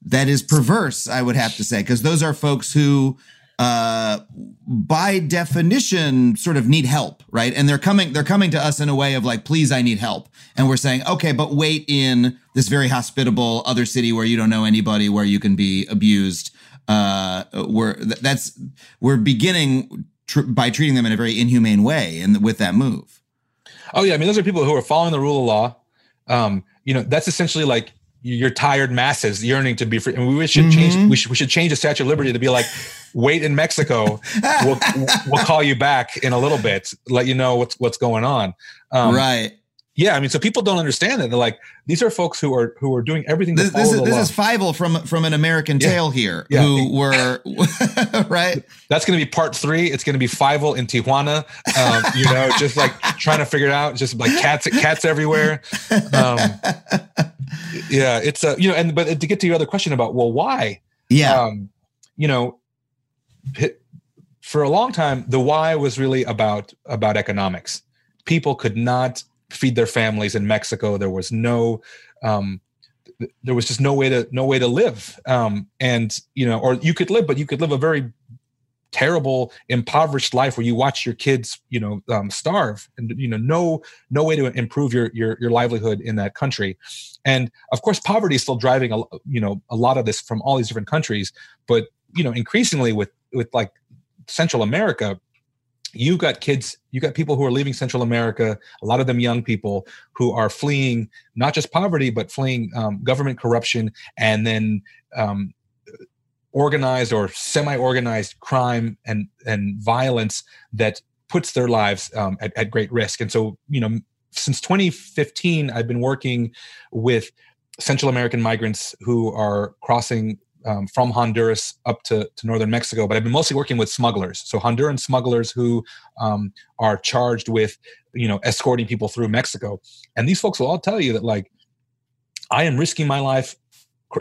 that is perverse, I would have to say, because those are folks who, uh, by definition, sort of need help, right? And they're coming, they're coming to us in a way of like, please, I need help. And we're saying, okay, but wait in this very hospitable other city where you don't know anybody, where you can be abused. Uh, we're that's we're beginning tr- by treating them in a very inhumane way, and with that move. Oh yeah, I mean those are people who are following the rule of law. Um, you know, that's essentially like your tired masses yearning to be free. And we should change. Mhm. We should we should change the Statue of Liberty to be like, wait in Mexico. we'll we'll call you back in a little bit, let you know what's what's going on. Um, right. Yeah, I mean, so people don't understand that. They're like, these are folks who are who are doing everything This, this is this law. is Fievel from from an American Yeah. Tale here, Yeah. who were right. That's going to be part three. It's going to be Fievel in Tijuana. Um, you know, just like trying to figure it out. Just like cats, cats everywhere. Um, yeah, it's a you know, and but to get to your other question about well, why? Yeah. Um, you know, for a long time, the why was really about about economics. People could not feed their families in Mexico. There was no um, there was just no way to no way to live um, and you know or you could live but you could live a very terrible impoverished life where you watch your kids you know um, starve and you know no no way to improve your, your your livelihood in that country. And of course poverty is still driving a you know a lot of this from all these different countries. But you know increasingly with with like central america you got kids you got people who are leaving central america a lot of them young people who are fleeing not just poverty but fleeing um, government corruption and then um, organized or semi-organized crime and and violence that puts their lives um, at, at great risk and so you know since 2015 i've been working with central american migrants who are crossing um, from Honduras up to, to northern Mexico, but I've been mostly working with smugglers. So Honduran smugglers who um, are charged with, you know, escorting people through Mexico. And these folks will all tell you that, like, I am risking my life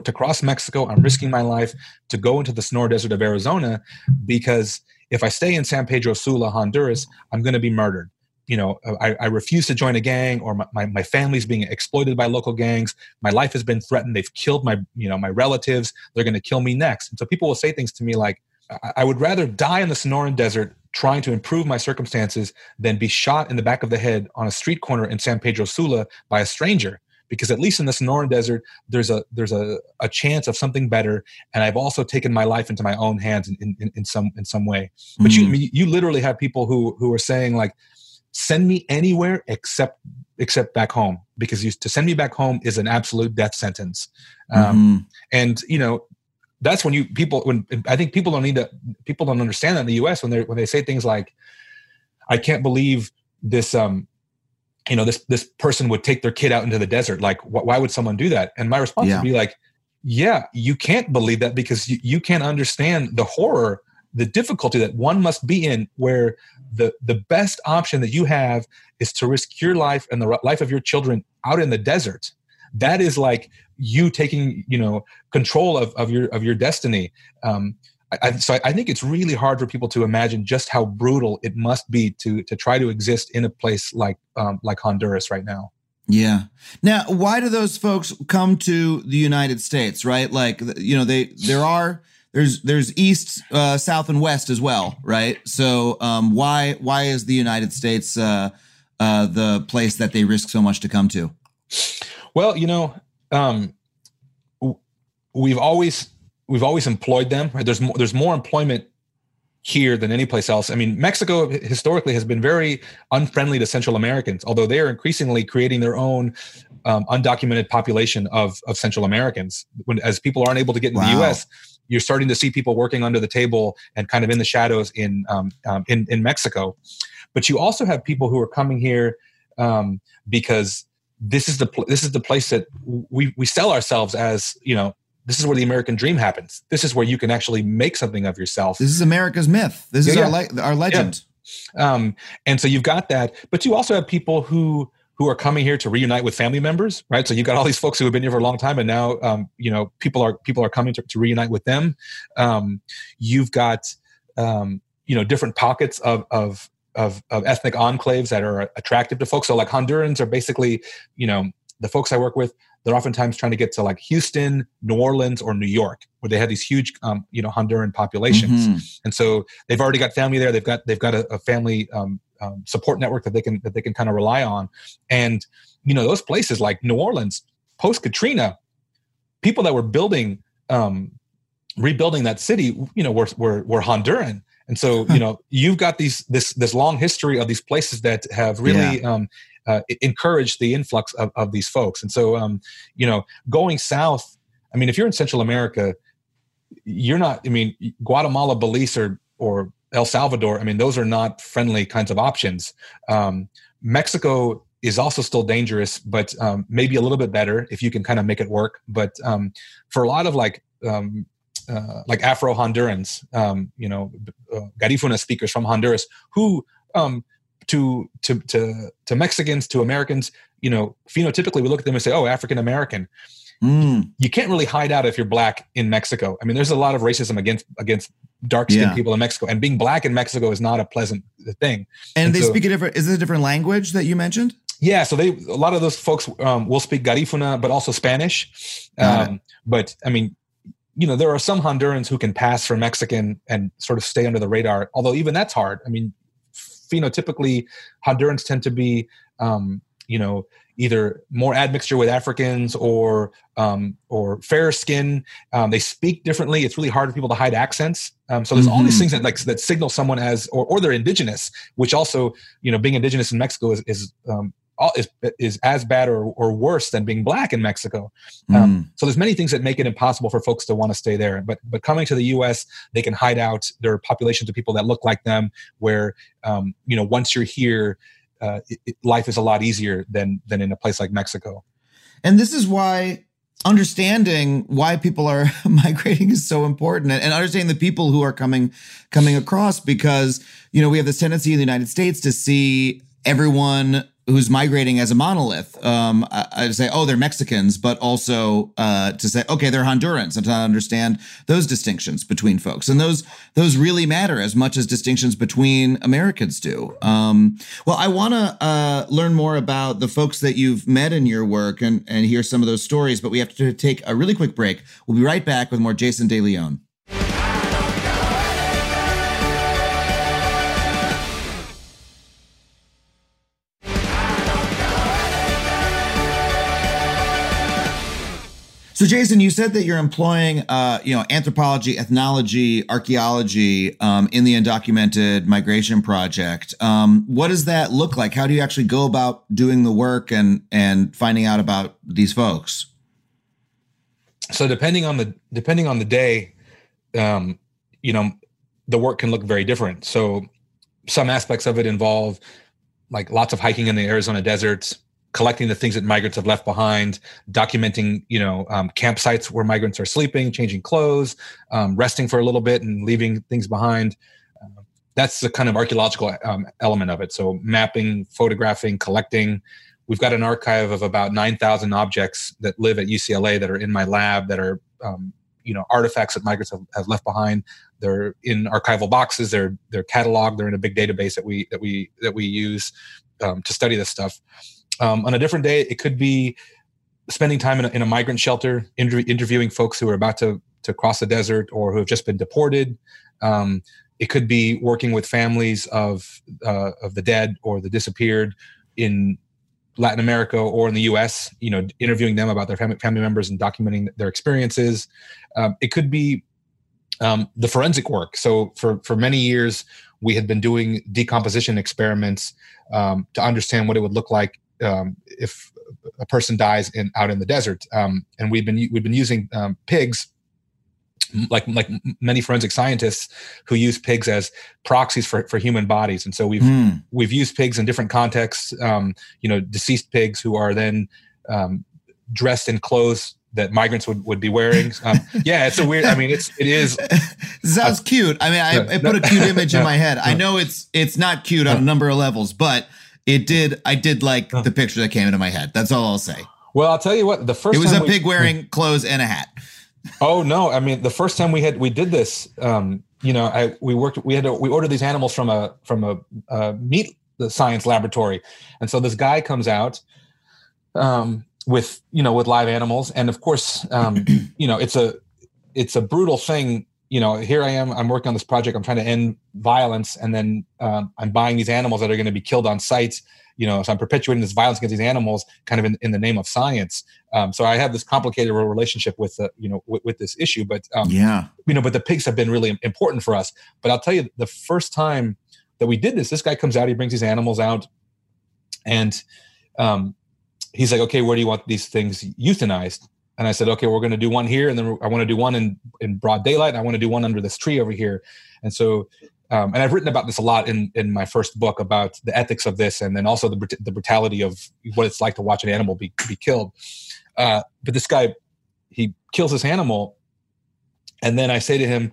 to cross Mexico. I'm risking my life to go into the Sonora Desert of Arizona because if I stay in San Pedro Sula, Honduras, I'm going to be murdered. You know I, I, refuse to join a gang or my, my, my, family's being exploited by local gangs. My life has been threatened. They've killed my you know my relatives. They're going to kill me next. And so people will say things to me like I, I would rather die in the sonoran desert trying to improve my circumstances than be shot in the back of the head on a street corner in san pedro sula by a stranger because at least in the Sonoran Desert, there's a there's a, a chance of something better, and I've also taken my life into my own hands in, in, in some in some way. But mm-hmm. you you literally have people who who are saying like, send me anywhere except except back home because you, to send me back home is an absolute death sentence um, mm-hmm. and you know that's when you people when i think people don't need to people don't understand that in the us when they when they say things like i can't believe this um you know this this person would take their kid out into the desert. Like wh- why would someone do that? And my response yeah. would be like yeah you can't believe that because you, you can't understand the horror the difficulty that one must be in where the the best option that you have is to risk your life and the life of your children out in the desert. That is like you taking you know control of, of your of your destiny. Um, I, so I think it's really hard for people to imagine just how brutal it must be to to try to exist in a place like um, like Honduras right now. Yeah. Now, why do those folks come to the United States? Right, like you know, they there are there's there's east, uh, south, and west as well, right? So um, why why is the United States uh, uh, the place that they risk so much to come to? Well, you know, um, we've always we've always employed them. Right? There's more, there's more employment here than any place else. I mean, Mexico historically has been very unfriendly to Central Americans, although they are increasingly creating their own um, undocumented population of, of Central Americans. When as people aren't able to get in wow. the U.S., you're starting to see people working under the table and kind of in the shadows in um, um, in, in Mexico. But you also have people who are coming here um, because this is the pl- this is the place that we we sell ourselves as you know this is where the American dream happens. This is where you can actually make something of yourself. This is America's myth. This yeah, is our le- our legend. Yeah. Um, and so you've got that, but you also have people who who are coming here to reunite with family members, right? So you've got all these folks who have been here for a long time, and now um, you know people are people are coming to, to reunite with them. Um, you've got um, you know different pockets of of of, of ethnic enclaves that are attractive to folks. So like Hondurans are basically you know the folks I work with they're oftentimes trying to get to like Houston, New Orleans, or New York, where they have these huge, um, you know, Honduran populations, mm-hmm. and so they've already got family there. They've got they've got a, a family um, um, support network that they can that they can kind of rely on, and you know those places like New Orleans, post Katrina, people that were building, um, rebuilding that city, you know, were were, were Honduran. And so, you know, you've got these this this long history of these places that have really yeah. um, uh, encourage the influx of, of these folks. And so, um, you know, going south, I mean, if you're in Central America, you're not, I mean, Guatemala, Belize, or, or El Salvador, I mean, those are not friendly kinds of options. Um, Mexico is also still dangerous, but um, maybe a little bit better if you can kind of make it work. But um, for a lot of like, um, uh, like Afro Hondurans, um, you know, uh, Garifuna speakers from Honduras who um, to to to to Mexicans to Americans, you know, phenotypically we look at them and say, "Oh, African American." Mm, you can't really hide out if you're black in Mexico. I mean, there's a lot of racism against against dark skinned Yeah. people in Mexico, and being black in Mexico is not a pleasant thing. and, And they so- speak a different. Is it a different language that you mentioned? Yeah, so they a lot of those folks um, will speak Garifuna, but also Spanish. Um, but I mean, you know, there are some Hondurans who can pass for Mexican and sort of stay under the radar. Although even that's hard. I mean, phenotypically, Hondurans tend to be, um, you know, either more admixture with Africans or um, or fairer skin. Um, they speak differently. It's really hard for people to hide accents. Um, so there's all these Mhm. things that like that signal someone as or or they're indigenous, which also you know being indigenous in Mexico is is um, all, is is as bad or, or worse than being black in Mexico. Um, Mm. so there's many things that make it impossible for folks to want to stay there. But but coming to the U.S., they can hide out. There are populations of people that look like them. Where um, you know once you're here, uh, it, it- life is a lot easier than than in a place like Mexico. And this is why understanding why people are migrating is so important and, and understanding the people who are coming coming across because you know we have this tendency in the United States to see everyone who's migrating as a monolith um I, I say oh they're Mexicans but also uh to say okay they're Hondurans and to understand those distinctions between folks. And those those really matter as much as distinctions between Americans do. Um well I want to uh learn more about the folks that you've met in your work and and hear some of those stories but we have to take a really quick break. We'll be right back with more Jason De León So, Jason, you said that you're employing, uh, you know, anthropology, ethnology, archaeology um, in the undocumented migration project. Um, what does that look like? How do you actually go about doing the work and and finding out about these folks? So depending on the depending on the day, um, you know, the work can look very different. So some aspects of it involve like lots of hiking in the Arizona desert, collecting the things that migrants have left behind, documenting, you know, um, campsites where migrants are sleeping, changing clothes, um, resting for a little bit, and leaving things behind. Uh, that's the kind of archaeological um, element of it. So mapping, photographing, collecting. We've got an archive of about nine thousand objects that live at UCLA that are in my lab that are, um, you know, artifacts that migrants have, have left behind. They're in archival boxes. They're they're cataloged. They're in a big database that we that we that we use um, to study this stuff. Um, on a different day, it could be spending time in a, in a migrant shelter, inter- interviewing folks who are about to to cross the desert or who have just been deported. Um, it could be working with families of uh, of the dead or the disappeared in Latin America or in the U.S. You know, interviewing them about their family family members and documenting their experiences. Um, it could be um, the forensic work. So for for many years, we had been doing decomposition experiments um, to understand what it would look like um, if a person dies in out in the desert. Um, and we've been we've been using um, pigs, like like many forensic scientists who use pigs as proxies for for human bodies. And so we've Hmm. we've used pigs in different contexts. Um, you know, deceased pigs who are then um, dressed in clothes that migrants would, would be wearing. Um, yeah, it's a weird. I mean, it's it is. Sounds cute. I mean, I, No, I put a cute image in my head. I know it's it's not cute on a number of levels, but it did. I did like the picture that came into my head. That's all I'll say. Well, I'll tell you what. The first It was a we- pig wearing clothes and a hat. Oh no! I mean, the first time we had we did this, um, you know, I we worked we had to, we ordered these animals from a from a, a meat science laboratory, and so this guy comes out um, with you know with live animals, and of course, um, you know, it's a it's a brutal thing. You know, here I am. I'm working on this project. I'm trying to end violence, and then um, I'm buying these animals that are going to be killed on site. You know, so I'm perpetuating this violence against these animals, kind of in, in the name of science. Um, so I have this complicated relationship with the, you know, with, with this issue. But um, Yeah. you know, but the pigs have been really important for us. But I'll tell you, the first time that we did this, this guy comes out, he brings these animals out, and um, he's like, "Okay, where do you want these things euthanized?" And I said, "Okay, we're going to do one here, and then I want to do one in in broad daylight. And I want to do one under this tree over here." And so, um, and I've written about this a lot in in my first book about the ethics of this, and then also the the brutality of what it's like to watch an animal be be killed. Uh, but this guy, he kills this animal, and then I say to him,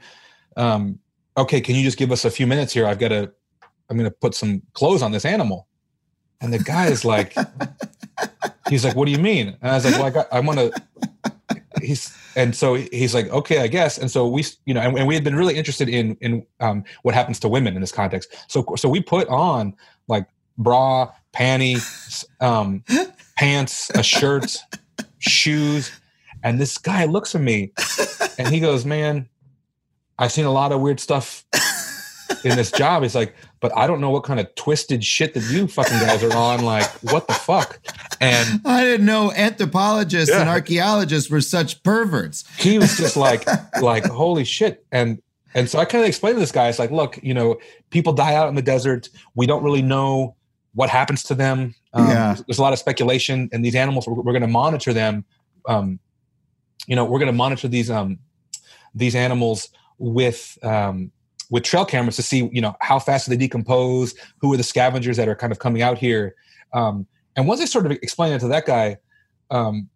um, "Okay, can you just give us a few minutes here? I've got to, I'm going to put some clothes on this animal." And the guy is like, he's like, "What do you mean?" And I was like, "Well, I, got, I want to, he's and so he's like okay i guess. And so we you know and, and we had been really interested in in um, what happens to women in this context. So so we put on like bra panty um, pants a shirt shoes and this guy looks at me and he goes man i've seen a lot of weird stuff in this job he's like but i don't know what kind of twisted shit that you fucking guys are on like what the fuck? And I didn't know anthropologists and archaeologists were such perverts. he was just like like holy shit. And and so i kind of explained to this guy it's like look you know people die out in the desert. We don't really know what happens to them. Um, Yeah. there's, there's a lot of speculation and these animals we're, we're going to monitor them. Um, you know we're going to monitor these um, these animals with um, with trail cameras to see you know how fast do they decompose who are the scavengers that are kind of coming out here um, and once i sort of explained it to that guy um,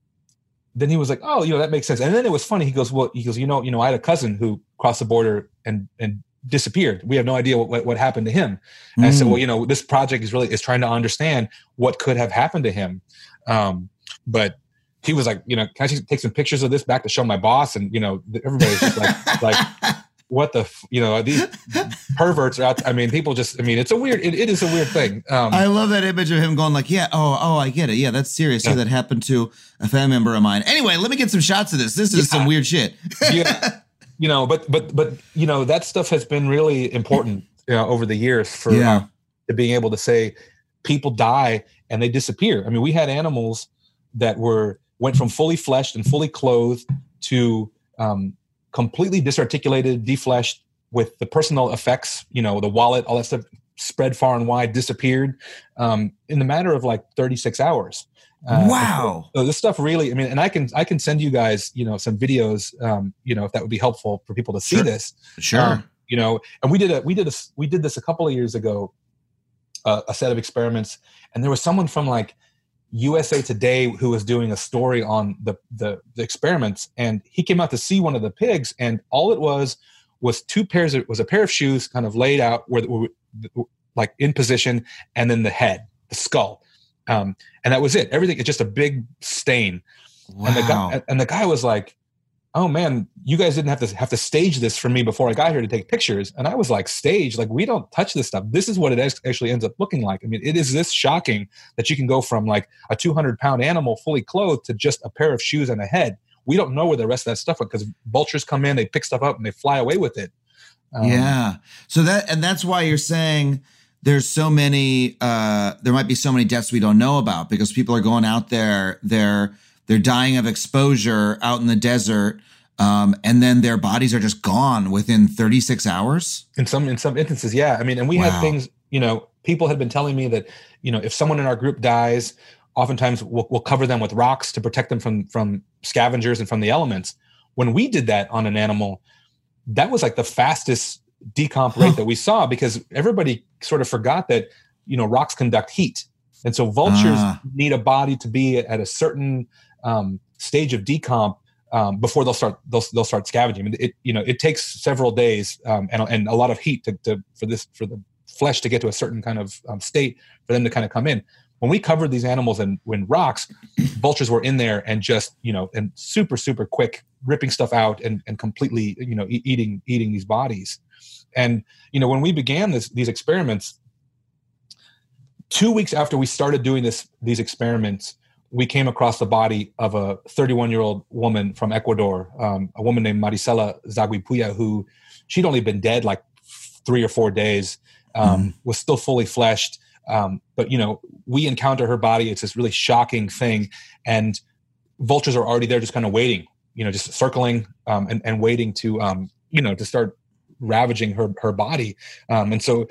then he was like, "Oh, you know that makes sense." And then it was funny. He goes, "Well, he goes, you know, you know, I had a cousin who crossed the border and and disappeared. We have no idea what what, what happened to him." And I said, Mm. "Well, you know, this project is really is trying to understand what could have happened to him." Um, but he was like, "You know, can I take some pictures of this back to show my boss?" And you know, everybody's like, like. What the f- you know these perverts are out. I mean, people just. I mean, it's a weird. It, it is a weird thing. Um, I love that image of him going like, "Yeah, oh, oh, I get it. Yeah, that's serious. Yeah, Yeah. that happened to a family member of mine." Anyway, let me get some shots of this. This is some weird shit. yeah, you know, but but but you know that stuff has been really important you know, over the years for Yeah. um, to being able to say people die and they disappear. I mean, we had animals that were went from fully fleshed and fully clothed to um, completely disarticulated, defleshed, with the personal effects, you know, the wallet, all that stuff spread far and wide, disappeared um, in the matter of like 36 hours. Uh, wow. so this stuff really, I mean, and I can I can send you guys, you know, some videos, um, you know, if that would be helpful for people to see Sure. this. Sure. Um, you know, and we did a we did a we did this a couple of years ago, uh, a set of experiments, and there was someone from like USA Today who was doing a story on the, the the experiments, and he came out to see one of the pigs, and all it was was two pairs of was a pair of shoes kind of laid out where, where like in position, and then the head, the skull, um, and that was it. Everything it's just a big stain. And the wow. guy and the guy was like, "Oh man, you guys didn't have to have to stage this for me before I got here to take pictures." And I was like, "Stage? Like we don't touch this stuff. This is what it actually ends up looking like. I mean, it is this shocking that you can go from like a 200 pound animal fully clothed to just a pair of shoes and a head. We don't know where the rest of that stuff went because vultures come in, they pick stuff up, and they fly away with it. Um, yeah. So that and that's why you're saying there's so many uh there might be so many deaths we don't know about because people are going out there they're they're dying of exposure out in the desert um and then their bodies are just gone within 36 hours. in some in some instances yeah i mean and we Wow. had things you know people had been telling me that you know if someone in our group dies oftentimes we'll, we'll cover them with rocks to protect them from from scavengers and from the elements when we did that on an animal that was like the fastest decomp rate that we saw because everybody sort of forgot that you know rocks conduct heat and so vultures Ah. need a body to be at a certain um, stage of decomp um, before they'll start they'll, they'll start scavenging. I mean, it you know it takes several days um, and and a lot of heat to, to for this for the flesh to get to a certain kind of um, state for them to kind of come in. When we covered these animals and when rocks, vultures were in there and just you know and super super quick ripping stuff out and and completely you know e- eating eating these bodies. And you know when we began this these experiments, two weeks after we started doing this these experiments, we came across the body of a 31 year old woman from Ecuador, um, a woman named Maricela Zaguipuya, who she'd only been dead like three or four days, um, was still fully fleshed. Um, but you know, we encounter her body. It's this really shocking thing, and vultures are already there, just kind of waiting. You know, just circling um, and, and waiting to um, you know to start ravaging her her body. Um, and so,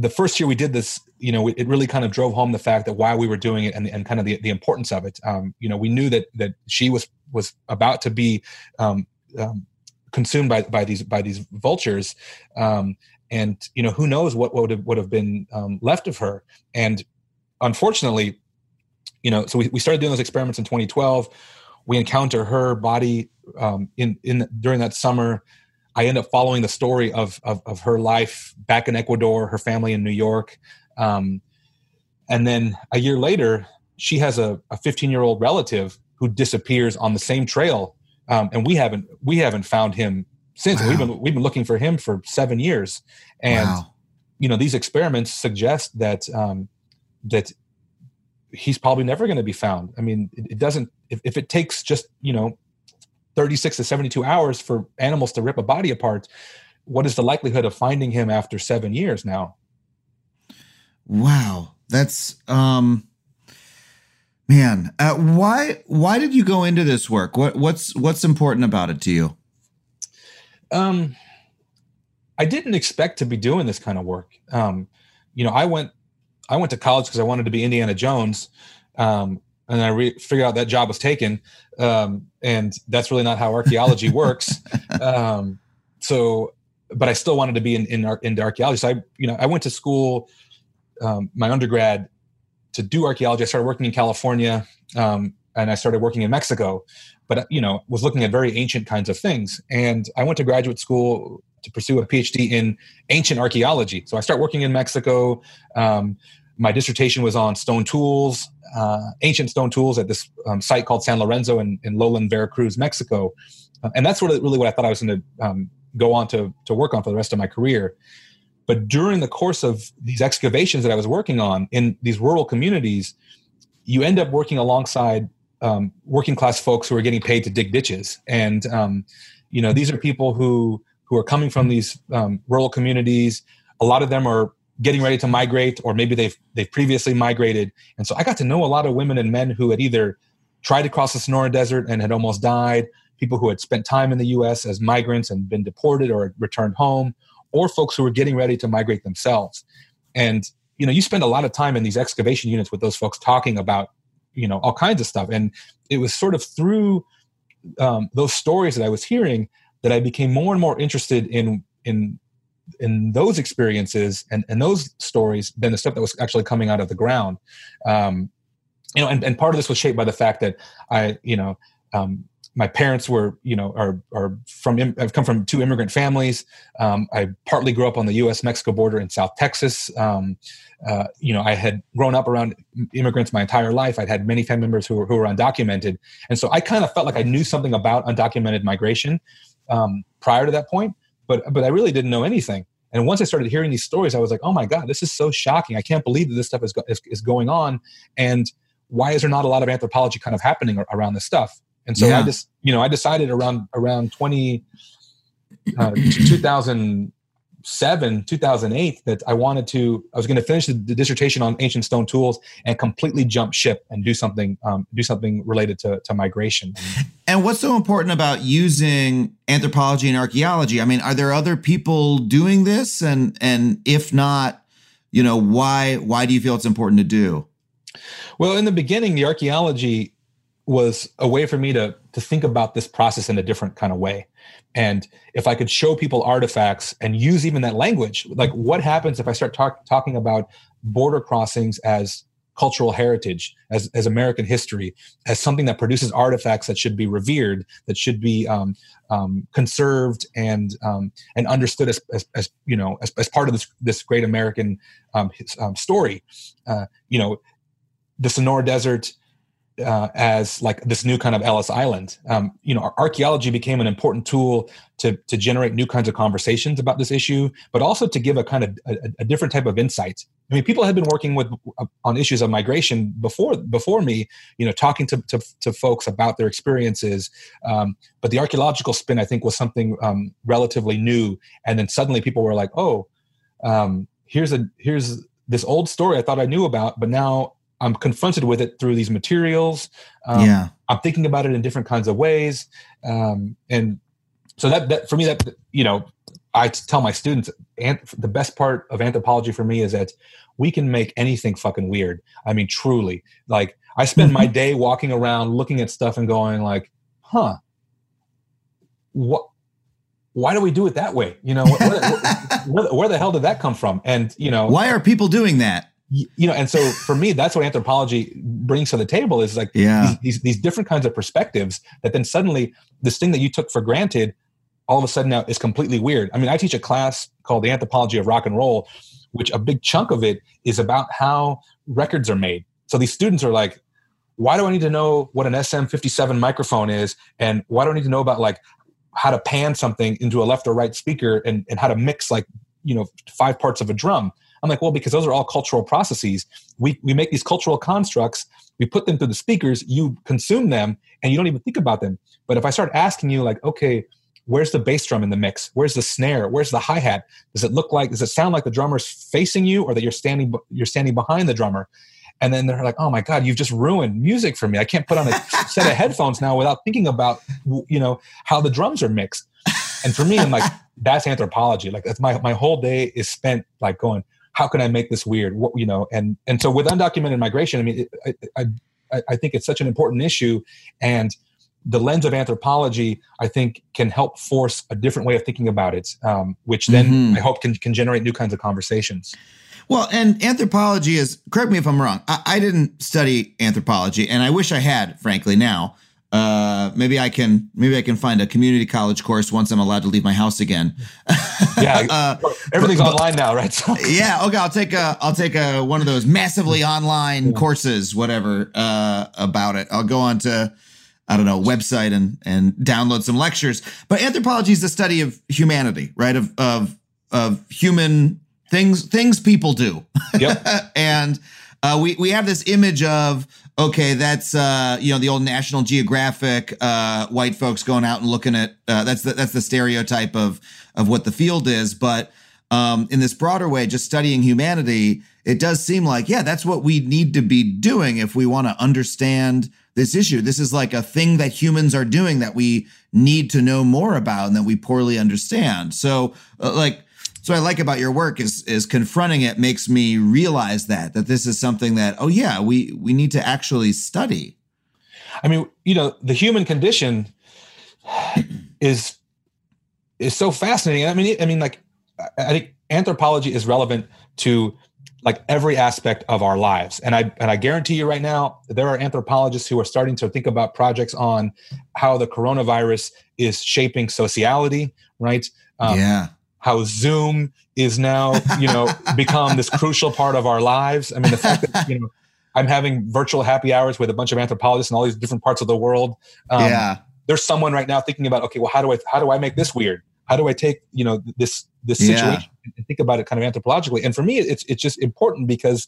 the first year we did this, you know, it really kind of drove home the fact that why we were doing it and, and kind of the, the importance of it. Um, you know, we knew that that she was was about to be um, um, consumed by by these by these vultures, um, and you know, who knows what would have, would have been um, left of her. And unfortunately, you know, so we, we started doing those experiments in 2012. We encounter her body um, in in during that summer. I end up following the story of, of, of her life back in Ecuador, her family in New York, um, and then a year later, she has a 15 year old relative who disappears on the same trail, um, and we haven't we haven't found him since. Wow. We've been we've been looking for him for seven years, and wow. you know these experiments suggest that um, that he's probably never going to be found. I mean, it, it doesn't if, if it takes just you know 36 to 72 hours for animals to rip a body apart. What is the likelihood of finding him after seven years now? Wow. That's um man, uh, why why did you go into this work? What what's what's important about it to you? Um, I didn't expect to be doing this kind of work. Um, you know, I went I went to college because I wanted to be Indiana Jones, um, and I re- figured out that job was taken, um, and that's really not how archaeology works. Um, so, but I still wanted to be in in ar- into archaeology. So I, you know, I went to school, um, my undergrad, to do archaeology. I started working in California, um, and I started working in Mexico. But you know, was looking at very ancient kinds of things. And I went to graduate school to pursue a PhD in ancient archaeology. So I started working in Mexico. Um, my dissertation was on stone tools, uh, ancient stone tools at this um, site called San Lorenzo in, in lowland Veracruz, Mexico. Uh, and that's really, really what I thought I was going to um, go on to, to work on for the rest of my career. But during the course of these excavations that I was working on in these rural communities, you end up working alongside um, working class folks who are getting paid to dig ditches. And, um, you know, these are people who, who are coming from these um, rural communities. A lot of them are getting ready to migrate or maybe they've they've previously migrated. And so i got to know a lot of women and men who had either tried to cross the sonora desert and had almost died people who had spent time in the us as migrants and been deported or returned home or folks who were getting ready to migrate themselves. And you know you spend a lot of time in these excavation units with those folks talking about you know all kinds of stuff. And it was sort of through um, those stories that i was hearing that i became more and more interested in in in those experiences and, and those stories than the stuff that was actually coming out of the ground. Um, you know, and, and part of this was shaped by the fact that I, you know, um, my parents were, you know, are are from. I've come from two immigrant families. Um, I partly grew up on the U.S. Mexico border in South Texas. Um, uh, you know, I had grown up around immigrants my entire life. I'd had many family members who were who were undocumented, and so I kind of felt like I knew something about undocumented migration um, prior to that point but but I really didn't know anything. And once I started hearing these stories, I was like, oh my god, this is so shocking! I can't believe that this stuff is go- is, is, going on, and why is there not a lot of anthropology kind of happening around this stuff? And so Yeah. I just you know I decided around around 20, uh, 2007 2008 that I wanted to I was going to finish the, the dissertation on ancient stone tools and completely jump ship and do something um, do something related to, to migration. And what's so important about using anthropology and archaeology? I mean, are there other people doing this? And and if not, you know, why why do you feel it's important to do? Well, in the beginning, the archaeology was a way for me to to think about this process in a different kind of way. And if I could show people artifacts and use even that language, like what happens if I start talk, talking about border crossings as cultural heritage, as, as American history, as something that produces artifacts that should be revered, that should be um, um, conserved and um, and understood as, as, as you know as, as part of this this great American um, um, story. Uh, you know, the Sonora Desert uh, as like this new kind of Ellis Island. Um, you know, archaeology became an important tool to to generate new kinds of conversations about this issue, but also to give a kind of a, a different type of insight. I mean, people had been working with uh, on issues of migration before before me. You know, talking to to, to folks about their experiences, um, but the archaeological spin, I think, was something um, relatively new. And then suddenly, people were like, "Oh, um, here's a here's this old story I thought I knew about, but now." I'm confronted with it through these materials. Um, yeah. I'm thinking about it in different kinds of ways, um, and so that, that for me, that you know, I tell my students, the best part of anthropology for me is that we can make anything fucking weird. I mean, truly, like I spend my day walking around looking at stuff and going like, huh, what? Why do we do it that way? You know, where, where, where, where the hell did that come from? And you know, Why are people doing that? You know and so for me that's what anthropology brings to the table is like Yeah. these, these, these different kinds of perspectives that then suddenly this thing that you took for granted all of a sudden now is completely weird i mean i teach a class called the anthropology of rock and roll which a big chunk of it is about how records are made so these students are like why do I need to know what an SM57 microphone is? And why do I need to know about like how to pan something into a left or right speaker and, and how to mix like, you know, five parts of a drum? I'm like, well, because those are all cultural processes. We, we make these cultural constructs, we put them through the speakers, you consume them, and you don't even think about them. But if I start asking you, like, okay, where's the bass drum in the mix? Where's the snare? Where's the hi hat? Does it look like? Does it sound like the drummer's facing you, or that you're standing you're standing behind the drummer? and then they're like oh my god you've just ruined music for me i can't put on a set of headphones now without thinking about you know how the drums are mixed and for me i'm like that's anthropology like that's my my whole day is spent like going how can i make this weird what you know and and so with undocumented migration i mean it, I, I i think it's such an important issue and the lens of anthropology, I think, can help force a different way of thinking about it, um, which then mm-hmm. I hope can, can generate new kinds of conversations. Well, and anthropology is, correct me if I'm wrong, I, I didn't study anthropology, and I wish I had, frankly, now. Uh, maybe I can maybe I can find a community college course once I'm allowed to leave my house again. yeah, uh, everything's but, online now, right? So. yeah, okay. I'll take a I'll take a one of those massively online yeah. courses, whatever, uh, about it. I'll go on to I don't know website and and download some lectures. But anthropology is the study of humanity, right? Of of of human things things people do. Yep. and uh, we we have this image of okay, that's uh, you know the old National Geographic uh, white folks going out and looking at uh, that's the, that's the stereotype of of what the field is, but um, in this broader way, just studying humanity, it does seem like yeah, that's what we need to be doing if we want to understand this issue. This is like a thing that humans are doing that we need to know more about and that we poorly understand. So, uh, like so I like about your work is is confronting it makes me realize that that this is something that oh yeah we we need to actually study. I mean, you know, the human condition is is so fascinating. I mean, I mean, like I think anthropology is relevant to like every aspect of our lives and i and i guarantee you right now there are anthropologists who are starting to think about projects on how the coronavirus is shaping sociality right um, yeah how Zoom is now, you know, become this crucial part of our lives. I mean, the fact that, you know, I'm having virtual happy hours with a bunch of anthropologists in all these different parts of the world. Um, yeah. There's someone right now thinking about, okay, well, how do I, how do I make this weird? How do I take, you know, this, this situation yeah. and think about it kind of anthropologically? And for me, it's, it's just important because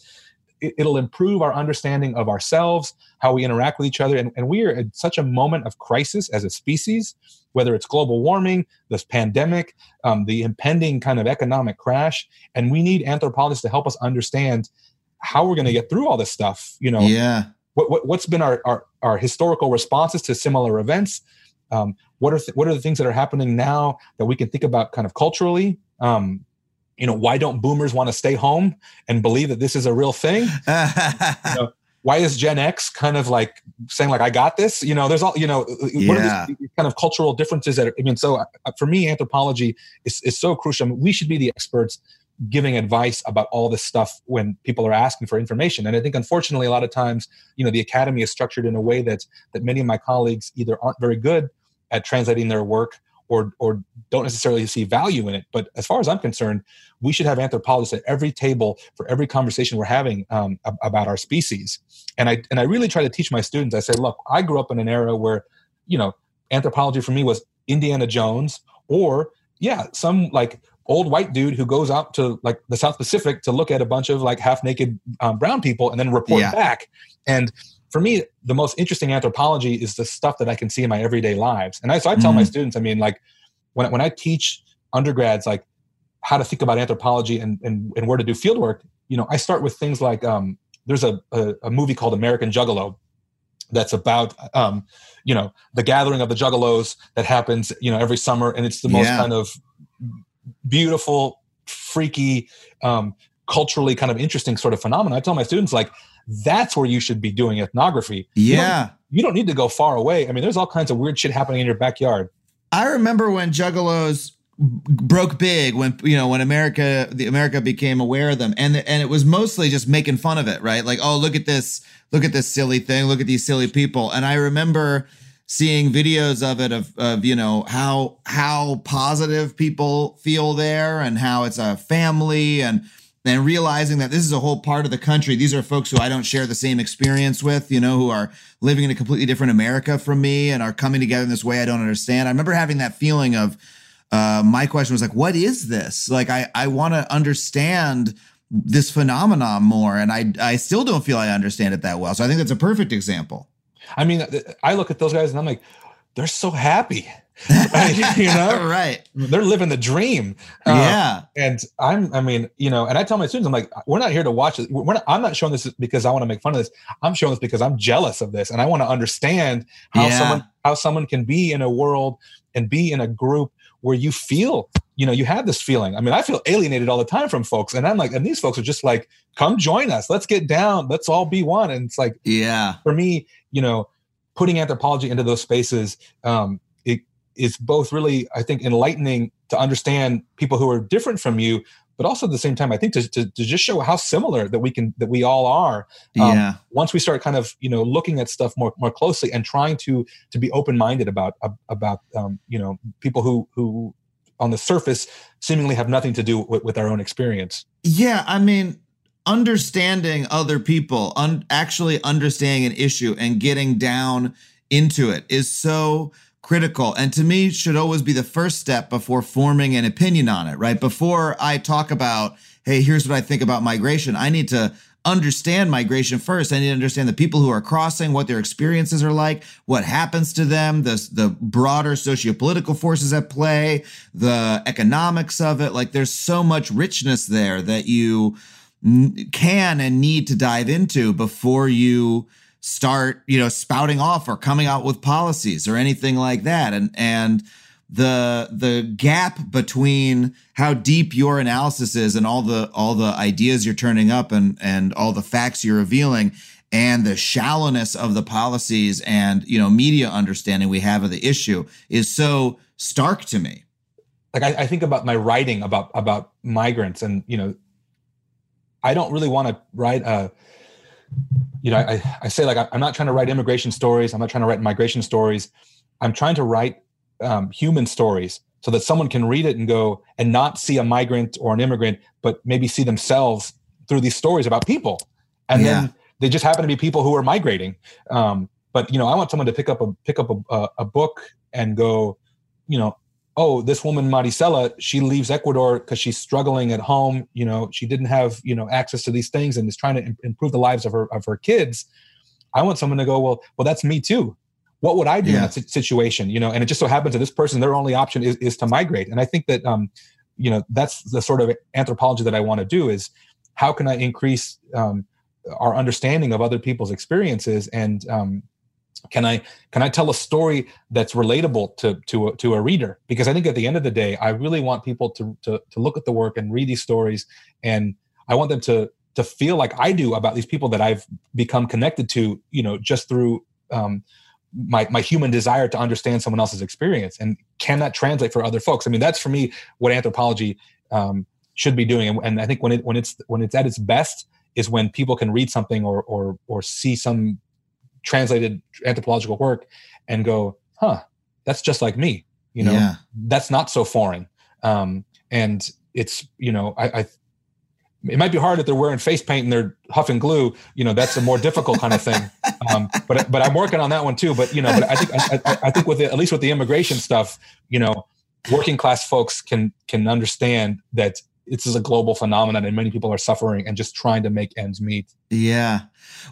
it, will improve our understanding of ourselves, how we interact with each other. And, and we are at such a moment of crisis as a species, whether it's global warming, this pandemic, um, the impending kind of economic crash. And we need anthropologists to help us understand how we're going to get through all this stuff. You know, yeah. What, what, has been our, our, our historical responses to similar events? Um, what are th- what are the things that are happening now that we can think about kind of culturally? Um, you know, why don't boomers want to stay home and believe that this is a real thing? you know, why is Gen X kind of like saying like I got this? You know, there's all you know. Yeah. What are these kind of cultural differences that are, I mean, so uh, uh, for me, anthropology is is so crucial. I mean, we should be the experts giving advice about all this stuff when people are asking for information. And I think unfortunately, a lot of times, you know, the academy is structured in a way that that many of my colleagues either aren't very good at translating their work or or don't necessarily see value in it. But as far as I'm concerned, we should have anthropologists at every table for every conversation we're having um, about our species. And I and I really try to teach my students. I say, look, I grew up in an era where, you know, anthropology for me was Indiana Jones, or yeah, some like old white dude who goes out to like the South Pacific to look at a bunch of like half naked um, brown people and then report yeah. back. And for me, the most interesting anthropology is the stuff that I can see in my everyday lives. And I, so I tell mm-hmm. my students, I mean, like when, when I teach undergrads, like how to think about anthropology and, and, and where to do field work, you know, I start with things like, um, there's a, a, a, movie called American Juggalo that's about, um, you know, the gathering of the juggalos that happens, you know, every summer. And it's the most yeah. kind of beautiful, freaky, um, culturally kind of interesting sort of phenomenon. I tell my students like that's where you should be doing ethnography. Yeah. You don't, you don't need to go far away. I mean, there's all kinds of weird shit happening in your backyard. I remember when Juggalos broke big when you know when America the America became aware of them and and it was mostly just making fun of it right like oh look at this look at this silly thing look at these silly people and I remember seeing videos of it of of you know how how positive people feel there and how it's a family and and realizing that this is a whole part of the country. These are folks who I don't share the same experience with, you know, who are living in a completely different America from me and are coming together in this way I don't understand. I remember having that feeling of uh, my question was like, what is this? Like, I, I want to understand this phenomenon more. And I, I still don't feel I understand it that well. So I think that's a perfect example. I mean, I look at those guys and I'm like, they're so happy. Right? you know, right? They're living the dream. Uh, yeah. And I'm, I mean, you know, and I tell my students, I'm like, we're not here to watch it. We're not, I'm not showing this because I want to make fun of this. I'm showing this because I'm jealous of this, and I want to understand how Yeah. someone how someone can be in a world and be in a group where you feel, you know, you have this feeling. I mean, I feel alienated all the time from folks, and I'm like, and these folks are just like, come join us. Let's get down. Let's all be one. And it's like, Yeah. for me, you know, putting anthropology into those spaces, um, it is both really, I think, enlightening to understand people who are different from you, but also at the same time, I think to, to, to just show how similar that we can, that we all are. Um, Yeah. Once we start kind of, you know, looking at stuff more, more closely and trying to, to be open-minded about, about, um, you know, people who, who on the surface seemingly have nothing to do with, with our own experience. Yeah, I mean, understanding other people, un- actually understanding an issue and getting down into it is so critical. And to me, should always be the first step before forming an opinion on it, right? Before I talk about, hey, here's what I think about migration, I need to understand migration first. I need to understand the people who are crossing, what their experiences are like, what happens to them, the, the broader sociopolitical forces at play, the economics of it. Like there's so much richness there that you can and need to dive into before you start, you know, spouting off or coming out with policies or anything like that. And, and, the the gap between how deep your analysis is and all the all the ideas you're turning up and and all the facts you're revealing and the shallowness of the policies and you know media understanding we have of the issue is so stark to me like I, I think about my writing about about migrants and you know i don't really want to write uh you know I, I say like i'm not trying to write immigration stories. I'm not trying to write migration stories. I'm trying to write um, human stories so that someone can read it and go and not see a migrant or an immigrant but maybe see themselves through these stories about people. And Yeah. then they just happen to be people who are migrating. Um, but you know i want someone to pick up a pick up a, a, a book and go you know oh this woman maricela she leaves ecuador because she's struggling at home you know she didn't have you know access to these things and is trying to im- improve the lives of her of her kids. I want someone to go well well that's me too. What would i do in that si- situation you know? And it just so happens that this person their only option is, is to migrate. And i think that um you know that's the sort of anthropology that i want to do is how can i increase um, our understanding of other people's experiences and um, can i can i tell a story that's relatable to to a, to a reader? Because i think at the end of the day i really want people to to, to look at the work and read these stories and i want them to to feel like i do about these people that i've become connected to you know just through um, my my human desire to understand someone else's experience and can that translate for other folks? I mean that's for me what anthropology um, should be doing and, and i think when it when it's when it's at its best is when people can read something or or or see some translated anthropological work and go huh that's just like me you know? Yeah. that's not so foreign. Um and it's you know i, I it might be hard if they're wearing face paint and they're huffing glue you know that's a more difficult kind of thing. Um but but i'm working on that one too. But you know but i think i, I, I think with the, at least with the immigration stuff you know working class folks can can understand that this is a global phenomenon and many people are suffering and just trying to make ends meet Yeah.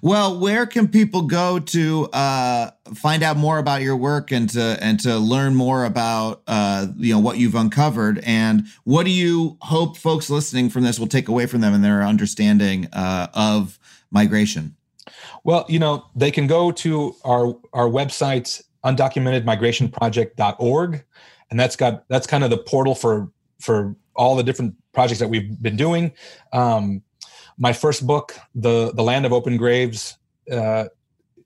Well, where can people go to uh, find out more about your work and to and to learn more about uh, you know what you've uncovered and what do you hope folks listening from this will take away from them and their understanding uh, of migration? Well, you know, they can go to our our website undocumentedmigrationproject.org and that's got that's kind of the portal for for all the different projects that we've been doing. Um, my first book, the the Land of Open Graves, uh,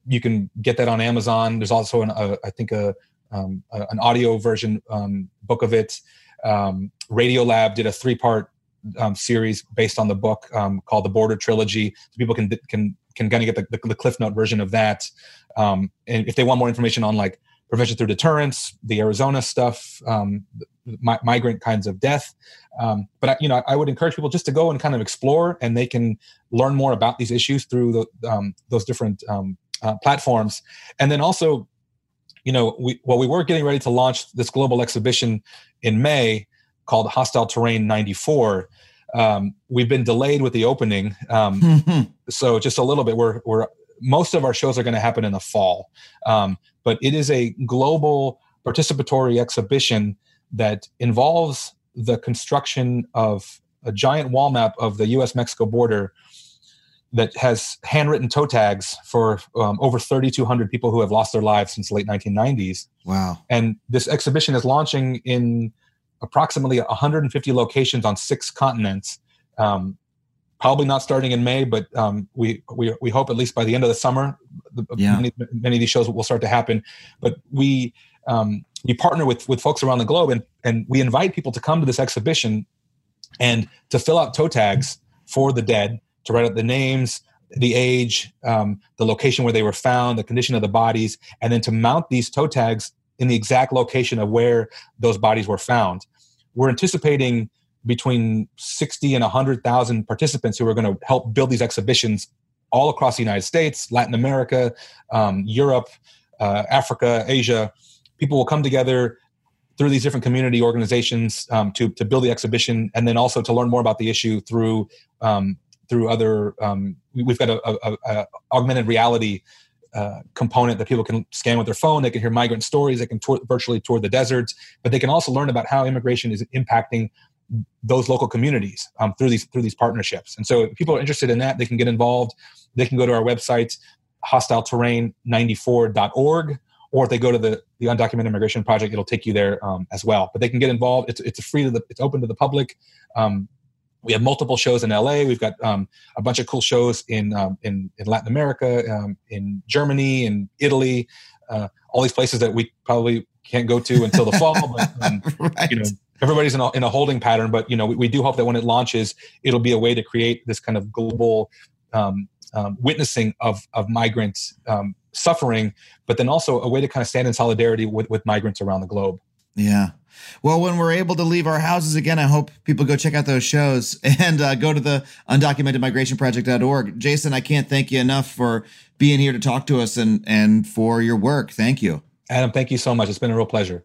you can get that on Amazon. There's also an a, I think a, um, a an audio version um, book of it. Um, Radiolab did a three part um, series based on the book called the Border Trilogy. So people can can can kind of get the, the, the Cliff Note version of that. And if they want more information on like prevention through deterrence, the Arizona stuff, um, mi- migrant kinds of death. Um, but I, you know, I would encourage people just to go and kind of explore, and they can learn more about these issues through the, um, those different um, uh, platforms. And then also, you know, we well, we were getting ready to launch this global exhibition in May called Hostile Terrain '94. Um, we've been delayed with the opening, um, so just a little bit. We're we're most of our shows are going to happen in the fall, um, but it is a global participatory exhibition that involves the construction of a giant wall map of the U.S. Mexico border that has handwritten toe tags for um, over 3,200 people who have lost their lives since the late 1990s. Wow. And this exhibition is launching in approximately 150 locations on six continents. Um, probably not starting in May, but um, we, we we hope at least by the end of the summer, the, Yeah. many, many of these shows will start to happen. But we um, we partner with with folks around the globe, and and we invite people to come to this exhibition and to fill out toe tags for the dead, to write out the names, the age, um, the location where they were found, the condition of the bodies, and then to mount these toe tags in the exact location of where those bodies were found. We're anticipating between 60 and 100,000 participants who are going to help build these exhibitions all across the United States, Latin America, um, Europe, uh, Africa, Asia. People will come together through these different community organizations um, to, to build the exhibition and then also to learn more about the issue through um, through other um, we- we've got a, a, a augmented reality uh, component that people can scan with their phone. They can hear migrant stories. They can tour, virtually tour the deserts but they can also learn about how immigration is impacting those local communities um, through these through these partnerships and so if people are interested in that they can get involved they can go to our website hostileterrain94.org or if they go to the, the undocumented immigration project it'll take you there um, as well but they can get involved it's, it's free to the it's open to the public um, we have multiple shows in LA. We've got um, a bunch of cool shows in um, in, in Latin America, um, in Germany, in Italy, uh, all these places that we probably can't go to until the fall. But um, right. you know, everybody's in a, in a holding pattern. But you know, we, we do hope that when it launches, it'll be a way to create this kind of global um, um, witnessing of of migrants um, suffering, but then also a way to kind of stand in solidarity with, with migrants around the globe. Yeah. Well, when we're able to leave our houses again, I hope people go check out those shows and uh, go to the undocumentedmigrationproject.org. Jason, I can't thank you enough for being here to talk to us and and for your work. Thank you. Adam, thank you so much. It's been a real pleasure.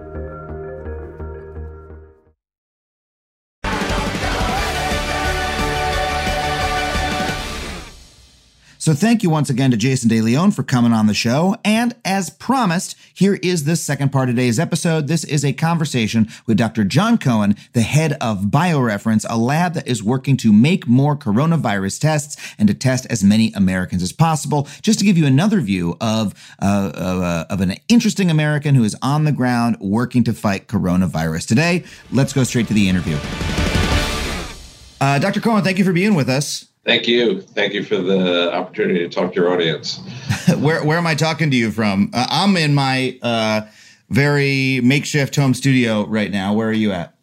So thank you once again to Jason De León for coming on the show. And as promised, here is the second part of today's episode. This is a conversation with Dr. Jon Cohen, the head of BioReference, a lab that is working to make more coronavirus tests and to test as many Americans as possible. Just to give you another view of, uh, of, uh, of an interesting American who is on the ground working to fight coronavirus. Today, let's go straight to the interview. Uh, Dr. Cohen, thank you for being with us. Thank you. Thank you for the opportunity to talk to your audience. where where am I talking to you from? Uh, I'm in my uh, very makeshift home studio right now. Where are you at?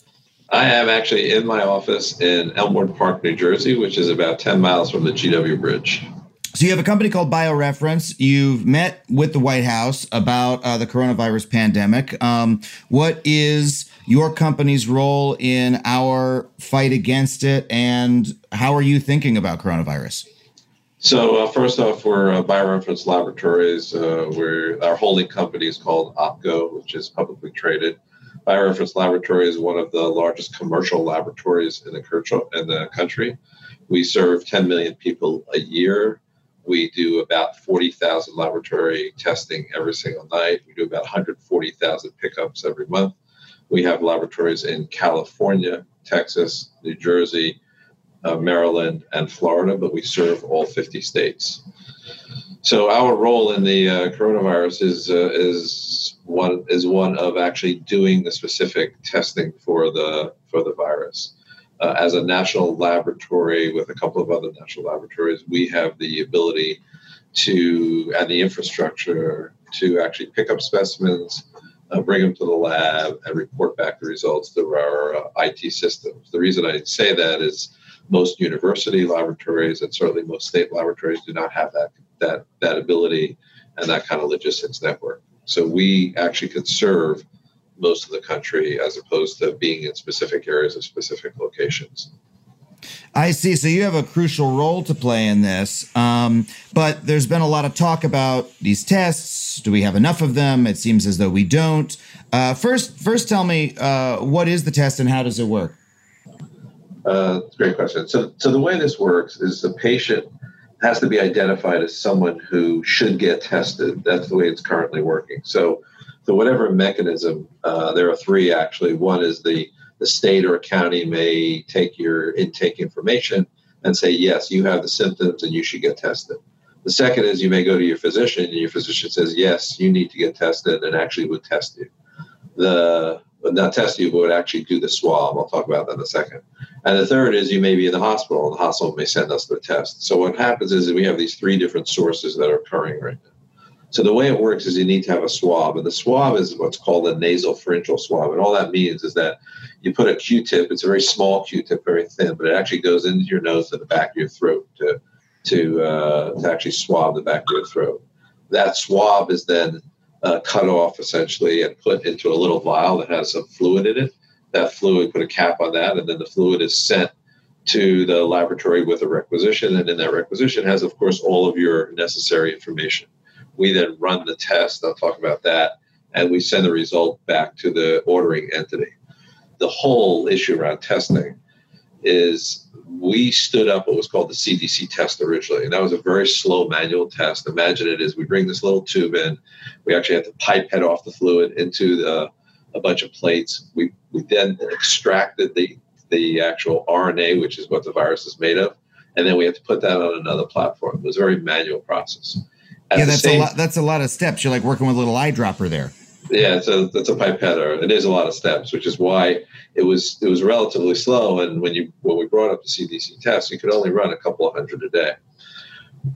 I am actually in my office in Elmwood Park, New Jersey, which is about 10 miles from the GW Bridge. So you have a company called BioReference. You've met with the White House about uh, the coronavirus pandemic. Um, what is your company's role in our fight against it, and how are you thinking about coronavirus? So uh, first off, we're uh, BioReference Laboratories. Uh, we're our holding company is called OPKO, which is publicly traded. BioReference Laboratory is one of the largest commercial laboratories in the, in the country. We serve 10 million people a year. We do about 40,000 laboratory testing every single night. We do about 140,000 pickups every month. We have laboratories in California, Texas, New Jersey, uh, Maryland, and Florida, but we serve all 50 states. So our role in the uh, coronavirus is uh, is one is one of actually doing the specific testing for the for the virus. Uh, as a national laboratory with a couple of other national laboratories, we have the ability to and the infrastructure to actually pick up specimens, uh, bring them to the lab, and report back the results through our uh, IT systems. The reason I say that is most university laboratories and certainly most state laboratories do not have that that that ability and that kind of logistics network. So we actually can serve most of the country as opposed to being in specific areas of specific locations. I see. So you have a crucial role to play in this. Um, but there's been a lot of talk about these tests. Do we have enough of them? It seems as though we don't. Uh, first, first, tell me uh, what is the test and how does it work? Uh, great question. So, so the way this works is the patient has to be identified as someone who should get tested. That's the way it's currently working. So, so whatever mechanism, uh, there are three actually. One is the the state or a county may take your intake information and say, yes, you have the symptoms and you should get tested. The second is you may go to your physician and your physician says, yes, you need to get tested and actually would test you. The not test you, but would actually do the swab. I'll talk about that in a second. And the third is you may be in the hospital and the hospital may send us the test. So what happens is we have these three different sources that are occurring right now. So the way it works is you need to have a swab, and the swab is what's called a nasal pharyngeal swab, and all that means is that you put a Q-tip. It's a very small Q-tip, very thin, but it actually goes into your nose to the back of your throat to to uh, to actually swab the back of your throat. That swab is then uh, cut off essentially and put into a little vial that has some fluid in it. That fluid, put a cap on that, and then the fluid is sent to the laboratory with a requisition, and in that requisition has, of course, all of your necessary information we then run the test. I'll talk about that. And we send the result back to the ordering entity. The whole issue around testing is we stood up what was called the CDC test originally. And that was a very slow manual test. Imagine it is we bring this little tube in, we actually have to pipette off the fluid into the, a bunch of plates. We, we then extracted the, the actual RNA, which is what the virus is made of. And then we have to put that on another platform. It was a very manual process. At yeah, that's same, a lot. That's a lot of steps. You're like working with a little eyedropper there. Yeah, it's a that's a pipetter. It is a lot of steps, which is why it was it was relatively slow. And when you when we brought up the CDC test, you could only run a couple of hundred a day.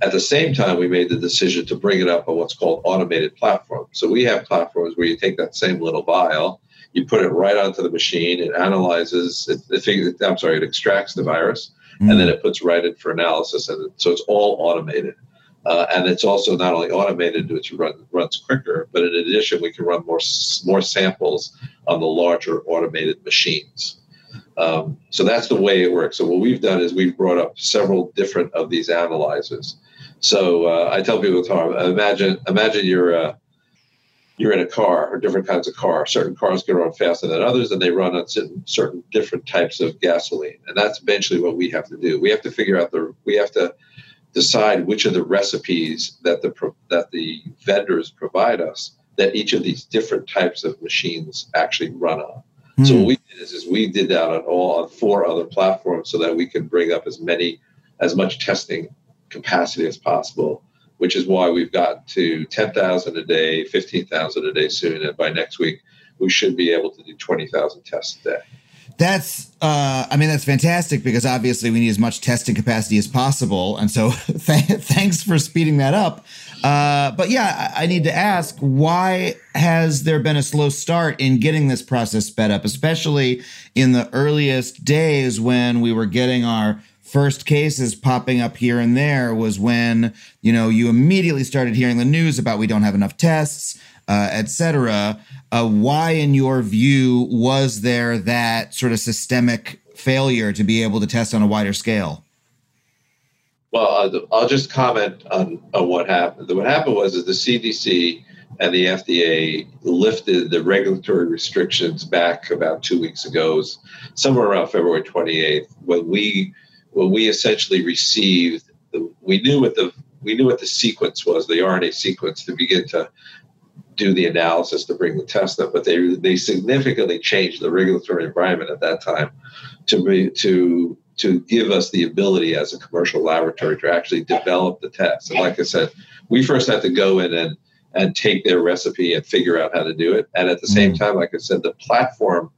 At the same time, we made the decision to bring it up on what's called automated platforms. So we have platforms where you take that same little vial, you put it right onto the machine, it analyzes, it, it I'm sorry, it extracts the virus, mm. and then it puts right in for analysis, and so it's all automated. Uh, and it's also not only automated, which run, runs quicker, but in addition, we can run more more samples on the larger automated machines. Um, so that's the way it works. So what we've done is we've brought up several different of these analyzers. So uh, I tell people, Tom, imagine imagine you're uh, you're in a car or different kinds of car. Certain cars can run faster than others, and they run on certain, certain different types of gasoline. And that's eventually what we have to do. We have to figure out the we have to decide which of the recipes that the that the vendors provide us that each of these different types of machines actually run on. Mm. So what we did is, is we did that on all on four other platforms so that we can bring up as many as much testing capacity as possible which is why we've got to 10,000 a day, 15,000 a day soon. And by next week, we should be able to do 20,000 tests a day. That's, uh, I mean, that's fantastic because obviously we need as much testing capacity as possible. And so th- thanks for speeding that up. Uh, but yeah, I, I need to ask why has there been a slow start in getting this process sped up, especially in the earliest days when we were getting our first cases popping up here and there was when you know you immediately started hearing the news about we don't have enough tests uh, etc uh, why in your view was there that sort of systemic failure to be able to test on a wider scale? Well i'll just comment on, on what happened. What happened was that the cdc and the fda lifted the regulatory restrictions back about two weeks ago somewhere around february 28th when we when we essentially received, the, we knew what the we knew what the sequence was, the RNA sequence, to begin to do the analysis to bring the test up. But they they significantly changed the regulatory environment at that time to be, to to give us the ability as a commercial laboratory to actually develop the test. And like I said, we first had to go in and and take their recipe and figure out how to do it. And at the same mm. time, like I said, the platform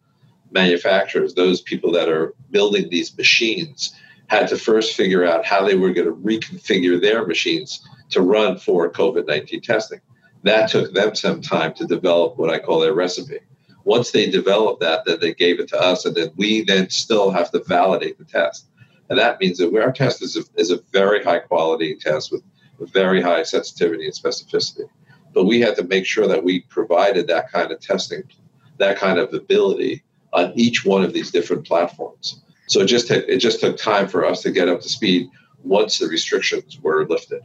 manufacturers, those people that are building these machines, had to first figure out how they were going to reconfigure their machines to run for COVID 19 testing. That took them some time to develop what I call their recipe. Once they developed that, then they gave it to us, and then we then still have to validate the test. And that means that our test is a, is a very high quality test with, very high sensitivity and specificity. But we had to make sure that we provided that kind of testing, that kind of ability on each one of these different platforms. So it just took, it just took time for us to get up to speed once the restrictions were lifted.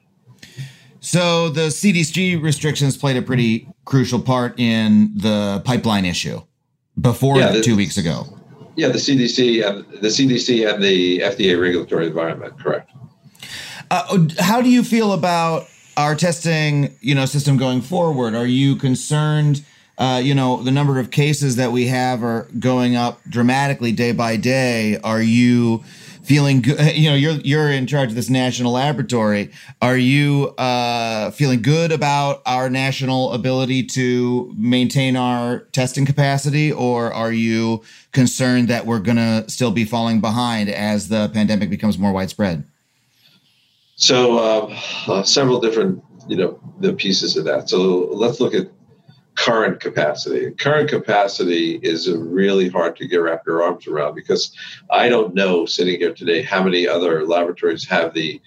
So the CDC restrictions played a pretty crucial part in the pipeline issue before yeah, the, two weeks ago. Yeah, the CDC and the CDC and the FDA regulatory environment, correct. Uh, how do you feel about our testing, you know, system going forward? Are you concerned? uh, you know, the number of cases that we have are going up dramatically day by day. Are you feeling good? You know, you're you're in charge of this national laboratory. Are you uh, feeling good about our national ability to maintain our testing capacity, or are you concerned that we're going to still be falling behind as the pandemic becomes more widespread? So, uh, uh, several different, you know, the pieces of that. So let's look at current capacity. Current capacity is really hard to get wrap your arms around because I don't know sitting here today how many other laboratories have the.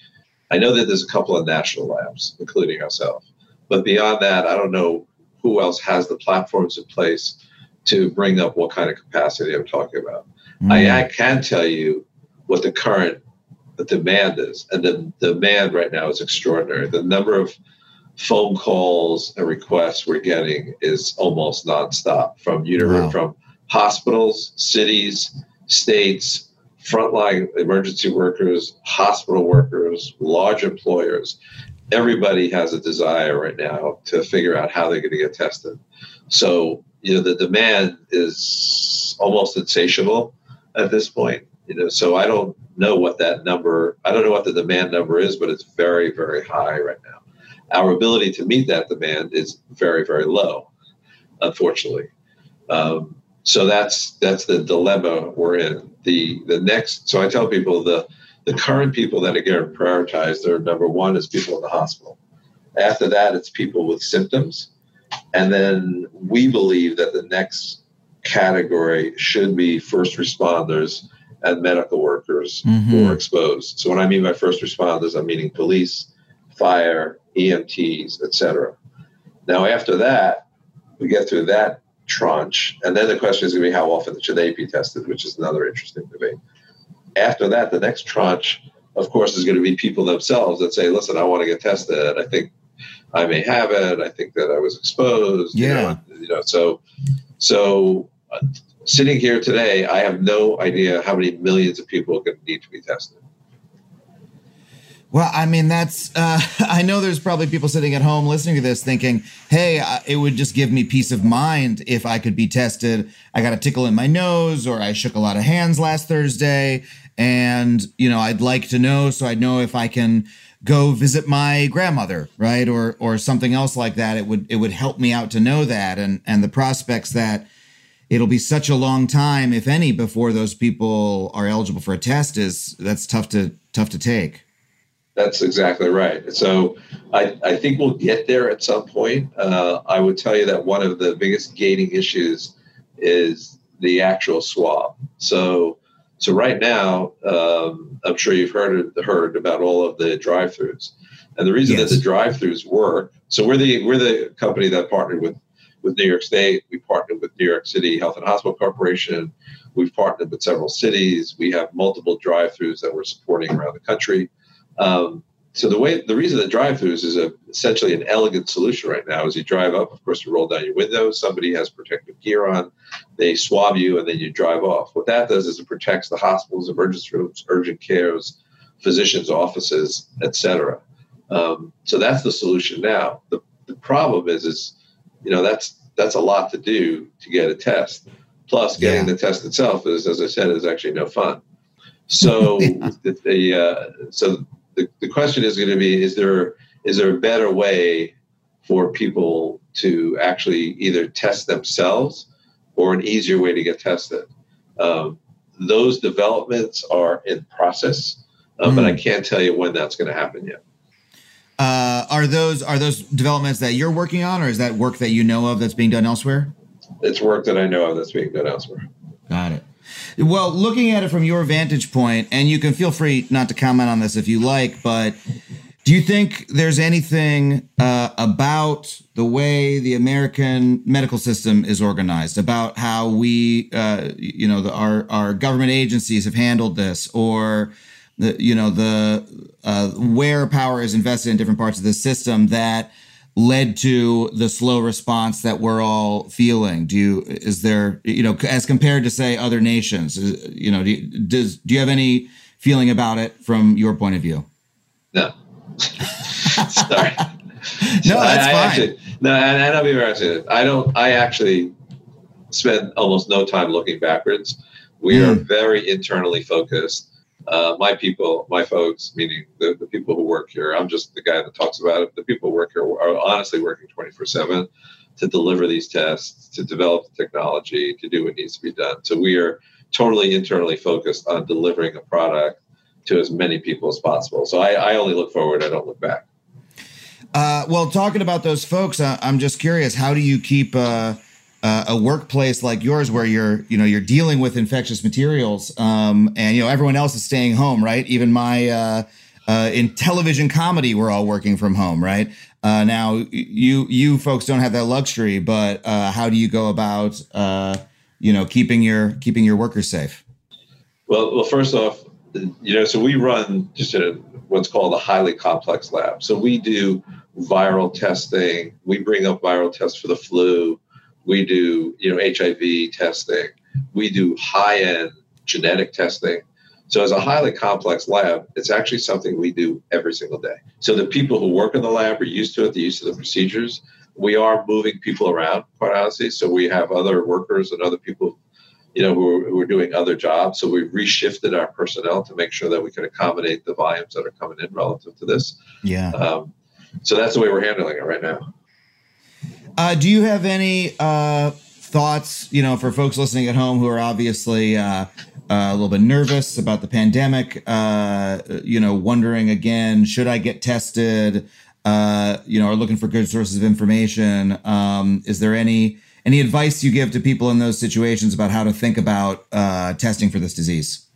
I know that there's a couple of national labs, including ourselves, but beyond that, I don't know who else has the platforms in place to bring up what kind of capacity I'm talking about. Mm. I, I can tell you what the current the demand is, and the demand right now is extraordinary. The number of phone calls and requests we're getting is almost nonstop from wow. from hospitals, cities, states, frontline emergency workers, hospital workers, large employers. Everybody has a desire right now to figure out how they're going to get tested. So, you know, the demand is almost insatiable at this point. You know, so I don't know what that number, I don't know what the demand number is, but it's very, very high right now our ability to meet that demand is very, very low, unfortunately. Um, so that's that's the dilemma we're in. The the next, so I tell people the the current people that are getting prioritized are number one is people in the hospital. After that, it's people with symptoms, and then we believe that the next category should be first responders and medical workers mm-hmm. who are exposed. So, what I mean by first responders, I'm meaning police, fire, EMTs, etc. Now, after that, we get through that tranche, and then the question is going to be how often should they be tested, which is another interesting debate. After that, the next tranche of course, is going to be people themselves that say, "Listen, I want to get tested. I think I may have it. I think that I was exposed." you Yeah. know, you know. So, so uh, sitting here today, I have no idea how many millions of people are going to need to be tested. Well, I mean, that's, uh, I know there's probably people sitting at home listening to this thinking, hey, it would just give me peace of mind if I could be tested. I got a tickle in my nose, or I shook a lot of hands last Thursday. And, you know, I'd like to know so I'd know if I can go visit my grandmother, right? Or, or something else like that. It would, it would help me out to know that. And, and the prospects that, it'll be such a long time, if any, before those people are eligible for a test is that's tough to tough to take. That's exactly right. So I, I think we'll get there at some point. Uh, I would tell you that one of the biggest gating issues is the actual swab. So so right now, um, I'm sure you've heard heard about all of the drive-throughs, and the reason Yes. that the drive-throughs work. So we're the we're the company that partnered with with New York State. We partnered with New York City Health and Hospital Corporation. We've partnered with several cities. We have multiple drive-throughs that we're supporting around the country. Um, so the way the reason the drive-throughs is a, essentially an elegant solution right now is you drive up, of course, you roll down your window. Somebody has protective gear on, they swab you, and then you drive off. What that does is it protects the hospitals, emergency rooms, urgent cares, physicians' offices, etc. Um, so that's the solution now. The, the problem is, is you know that's that's a lot to do to get a test. Plus, getting Yeah. the test itself is, as I said, is actually no fun. So Yeah. the, the uh, so the, the question is going to be: Is there is there a better way for people to actually either test themselves or an easier way to get tested? Um, those developments are in process, uh, but I can't tell you when that's going to happen yet. Uh, are those are those developments that you're working on, or is that work that you know of that's being done elsewhere? It's work that I know of that's being done elsewhere. Got it. Well, looking at it from your vantage point, and you can feel free not to comment on this if you like, but do you think there's anything uh, about the way the American medical system is organized, about how we, uh, you know, the, our our government agencies have handled this, or the you know the uh, where power is invested in different parts of the system that led to the slow response that we're all feeling do you is there you know as compared to say other nations is- you know do you, does do you have any feeling about it from your point of view No. Sorry. No, I- that's I fine. Actually, no, and, and I'll be very honest. I don't. I actually spend almost no time looking backwards. We are Mm. very internally focused. Uh, my people, my folks, meaning the, the people who work here. I'm just the guy that talks about it. The people who work here are honestly working 24 seven to deliver these tests, to develop the technology, to do what needs to be done. So we are totally internally focused on delivering a product to as many people as possible. So I, I only look forward. I don't look back. uh, well talking about those folks uh, i'm just curious how do you keep uh, uh, a workplace like yours where you're you know you're dealing with infectious materials um, and you know everyone else is staying home right even my uh, uh, in television comedy we're all working from home right uh, now you you folks don't have that luxury but uh, how do you go about uh, you know keeping your keeping your workers safe Well, well, first off, you know, so we run just a, what's called a highly complex lab. So we do viral testing. We bring up viral tests for the flu. We do, you know, HIV testing. We do high-end genetic testing. So as a highly complex lab, it's actually something we do every single day. So the people who work in the lab are used to it. They're used to the procedures. We are moving people around, quite honestly. So we have other workers and other people you know, who are, who are doing other jobs. So we've reshifted our personnel to make sure that we can accommodate the volumes that are coming in relative to this. yeah Um, so that's the way we're handling it right now. Uh, do you have any uh, thoughts, you know, for folks listening at home who are obviously uh, uh, a little bit nervous about the pandemic, uh, you know, wondering again, should I get tested? Uh, you know, are looking for good sources of information. Um, is there any any advice you give to people in those situations about how to think about testing for this disease?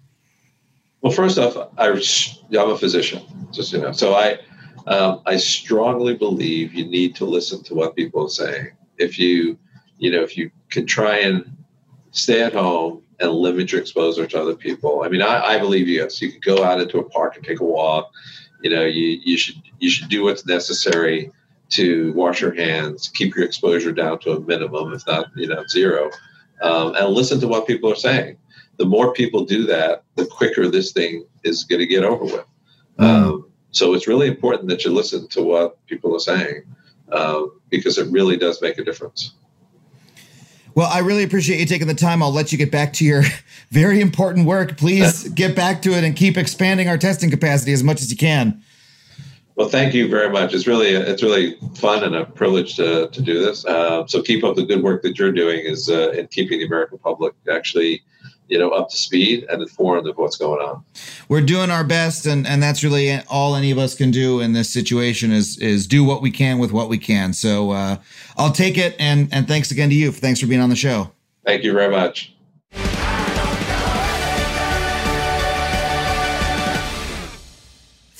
Well, first off, I, I'm a physician, just you know, so I um, I strongly believe you need to listen to what people are saying. If you you know if you can try and stay at home, and limit your exposure to other people. I mean, I, I believe yes, you could go out into a park and take a walk. You know, you, you should you should do what's necessary to wash your hands, keep your exposure down to a minimum, if not you know zero, um, and listen to what people are saying. The more people do that, the quicker this thing is going to get over with. Mm. Um, so it's really important that you listen to what people are saying um, because it really does make a difference. Well, I really appreciate you taking the time. I'll let you get back to your very important work. Please get back to it and keep expanding our testing capacity as much as you can. Well, thank you very much. It's really it's really fun and a privilege to, to do this. Uh, so keep up the good work that you're doing is uh, in keeping the American public actually you know up to speed and informed of what's going on. We're doing our best and and that's really all any of us can do in this situation is is do what we can with what we can. So uh, i'll take it and and thanks again to you. Thanks for being on the show. Thank you very much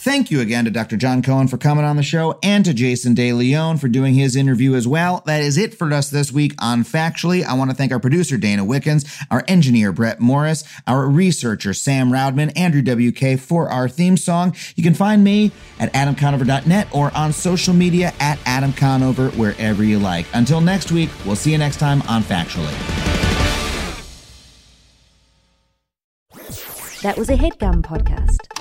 Thank you again to Dr. Jon Cohen for coming on the show and to Jason De León for doing his interview as well. That is it for us this week on Factually. I want to thank our producer, Dana Wickens, our engineer, Brett Morris, our researcher, Sam Roudman, Andrew WK for our theme song. You can find me at adamconover.net or on social media at Adam Conover, wherever you like. Until next week, we'll see you next time on Factually. That was a headgum podcast.